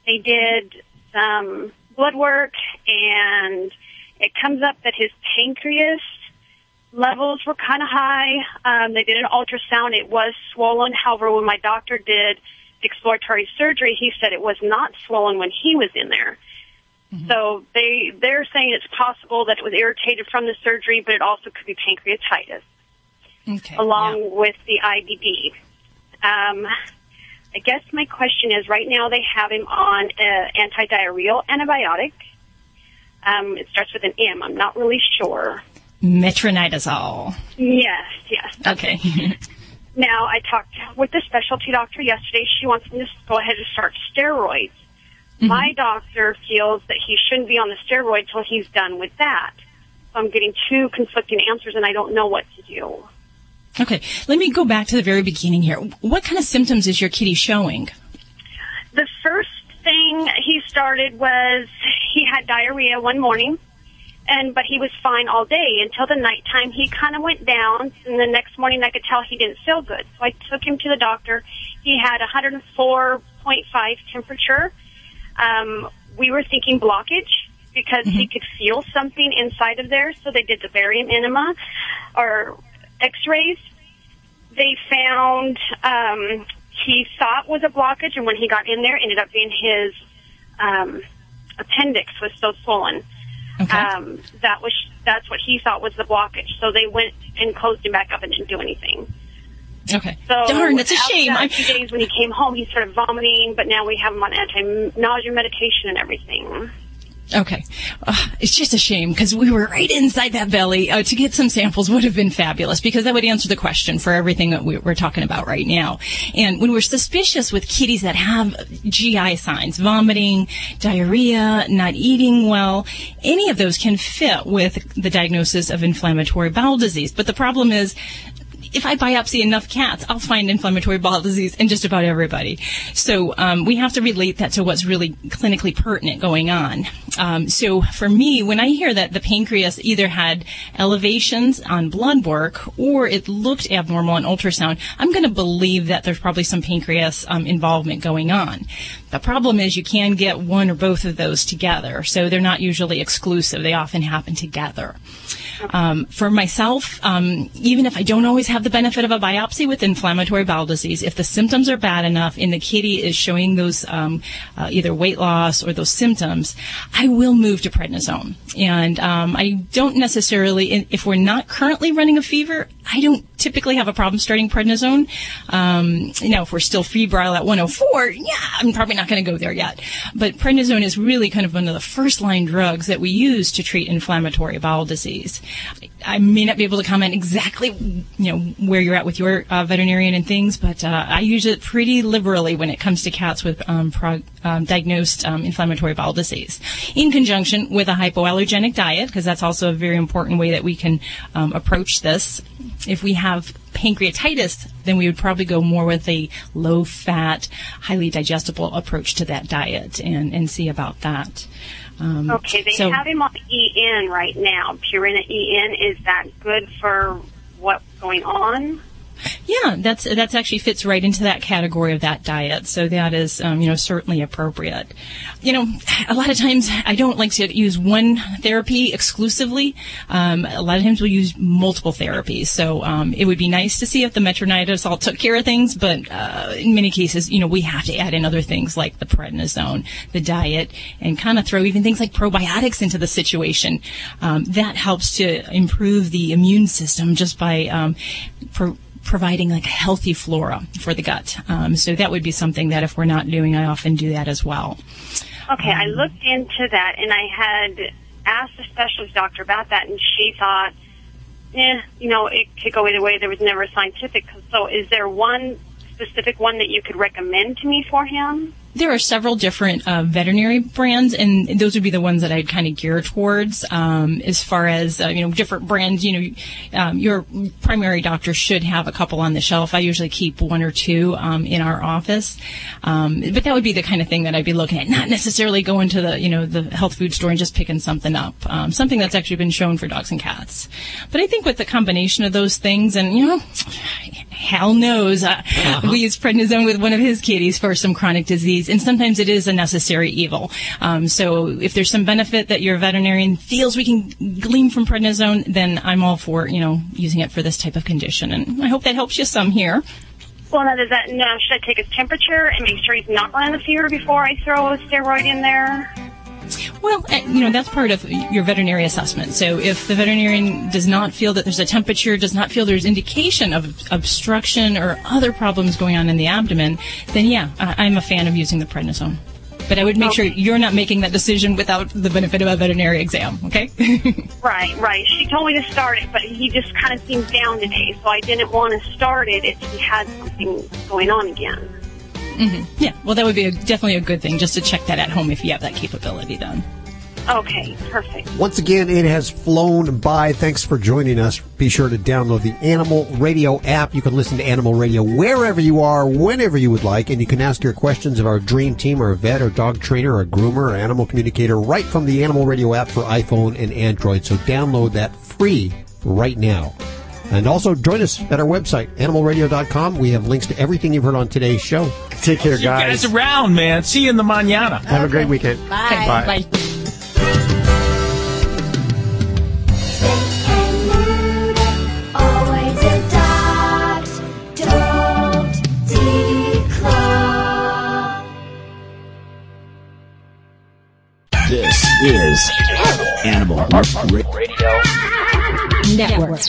They did some blood work and it comes up that his pancreas levels were kind of high. Um, they did an ultrasound. It was swollen. However, when my doctor did exploratory surgery, he said it was not swollen when he was in there. So they they're saying it's possible that it was irritated from the surgery, but it also could be pancreatitis, Okay. along with the IBD. Um, I guess my question is, right now they have him on an antidiarrheal antibiotic. Um, it starts with an M. I'm not really sure. Metronidazole. Yes, yes. Okay. Now, I talked with the specialty doctor yesterday. She wants me to go ahead and start steroids. My doctor feels that he shouldn't be on the steroid till he's done with that. So I'm getting two conflicting answers and I don't know what to do. Okay. Let me go back to the very beginning here. What kind of symptoms is your kitty showing? The first thing he started was he had diarrhea one morning, and but he was fine all day until the nighttime. He kind of went down, and the next morning I could tell he didn't feel good. So I took him to the doctor. He had 104.5 temperature. Um, we were thinking blockage because he could feel something inside of there. So they did the barium enema or X-rays. They found um, he thought was a blockage, and when he got in there, ended up being his um, appendix was so swollen. Um, that was that's what he thought was the blockage. So they went and closed him back up and didn't do anything. Okay. So Darn, that's a shame. that I- few days when he came home, he started vomiting, but now we have him on anti-nausea medication and everything. Okay. Uh, it's just a shame because we were right inside that belly. Uh, to get some samples would have been fabulous because that would answer the question for everything that we, we're talking about right now. And when we're suspicious with kitties that have GI signs, vomiting, diarrhea, not eating well, any of those can fit with the diagnosis of inflammatory bowel disease. But the problem is if I biopsy enough cats, I'll find inflammatory bowel disease in just about everybody. So um, we have to relate that to what's really clinically pertinent going on. Um, so for me, when I hear that the pancreas either had elevations on blood work or it looked abnormal on ultrasound, I'm going to believe that there's probably some pancreas um, involvement going on. The problem is you can get one or both of those together, so they're not usually exclusive. They often happen together. Um, for myself, um, even if I don't always have the benefit of a biopsy with inflammatory bowel disease, if the symptoms are bad enough and the kitty is showing those um, uh, either weight loss or those symptoms, I will move to prednisone. And um, I don't necessarily, if we're not currently running a fever, I don't typically have a problem starting prednisone. Um, you know, if we're still febrile at 104, yeah, I'm probably not going to go there yet. But prednisone is really kind of one of the first line drugs that we use to treat inflammatory bowel disease. I may not be able to comment exactly, you know, where you're at with your uh, veterinarian and things, but uh, I use it pretty liberally when it comes to cats with um, prog- um, diagnosed um, inflammatory bowel disease, in conjunction with a hypoallergenic diet, because that's also a very important way that we can um, approach this. If we have pancreatitis, then we would probably go more with a low fat, highly digestible approach to that diet and, and see about that. Um, Okay, they so- have him on EN right now. Purina EN. Is that good for what's going on? Yeah, that's that's actually fits right into that category of that diet. So that is, um, you know, certainly appropriate. You know, a lot of times I don't like to use one therapy exclusively. Um, a lot of times we'll use multiple therapies. So um, it would be nice to see if the metronidazole took care of things, but uh, in many cases, you know, we have to add in other things like the prednisone, the diet, and kind of throw even things like probiotics into the situation. Um, that helps to improve the immune system just by um, pro- providing like a healthy flora for the gut. Um, so that would be something that if we're not doing, I often do that as well. Okay, I Um, looked into that and I had asked the specialist doctor about that, and she thought, eh, you know, it could go either way. There was never a scientific. So, is there one specific one that you could recommend to me for him? There are several different uh, veterinary brands, and those would be the ones that I'd kind of gear towards. Um, as far as uh, you know, different brands. You know, um, your primary doctor should have a couple on the shelf. I usually keep one or two um, in our office, um, but that would be the kind of thing that I'd be looking at. Not necessarily going to the you know the health food store and just picking something up. Um, something that's actually been shown for dogs and cats. But I think with the combination of those things, and you know, hell knows, uh, we use prednisone with one of his kitties for some chronic disease, and sometimes it is a necessary evil. Um, so if there's some benefit that your veterinarian feels we can glean from prednisone, then I'm all for you know using it for this type of condition, and I hope that helps you some here. Well, now does that now should I take his temperature and make sure he's not running a fever before I throw a steroid in there? Well, uh, you know, that's part of your veterinary assessment. So if the veterinarian does not feel that there's a temperature, does not feel there's indication of obstruction or other problems going on in the abdomen, then yeah, I'm a fan of using the prednisone. But I would make sure you're not making that decision without the benefit of a veterinary exam, okay? Right, right. She told me to start it, but he just kind of seemed down today, so I didn't want to start it if he had something going on again. Hmm Yeah, well, that would be a, definitely a good thing just to check that at home if you have that capability done. Okay, perfect. Once again, it has flown by. Thanks for joining us. Be sure to download the Animal Radio app. You can listen to Animal Radio wherever you are, whenever you would like, and you can ask your questions of our dream team or a vet or dog trainer or groomer or animal communicator right from the Animal Radio app for iPhone and Android. So download that free right now. And also join us at our website, animalradio.com. We have links to everything you've heard on today's show. Take care, guys. You guys around, man. See you in the manana. Have a great weekend. Bye. Always adopt, don't. This is Animal Radio Network.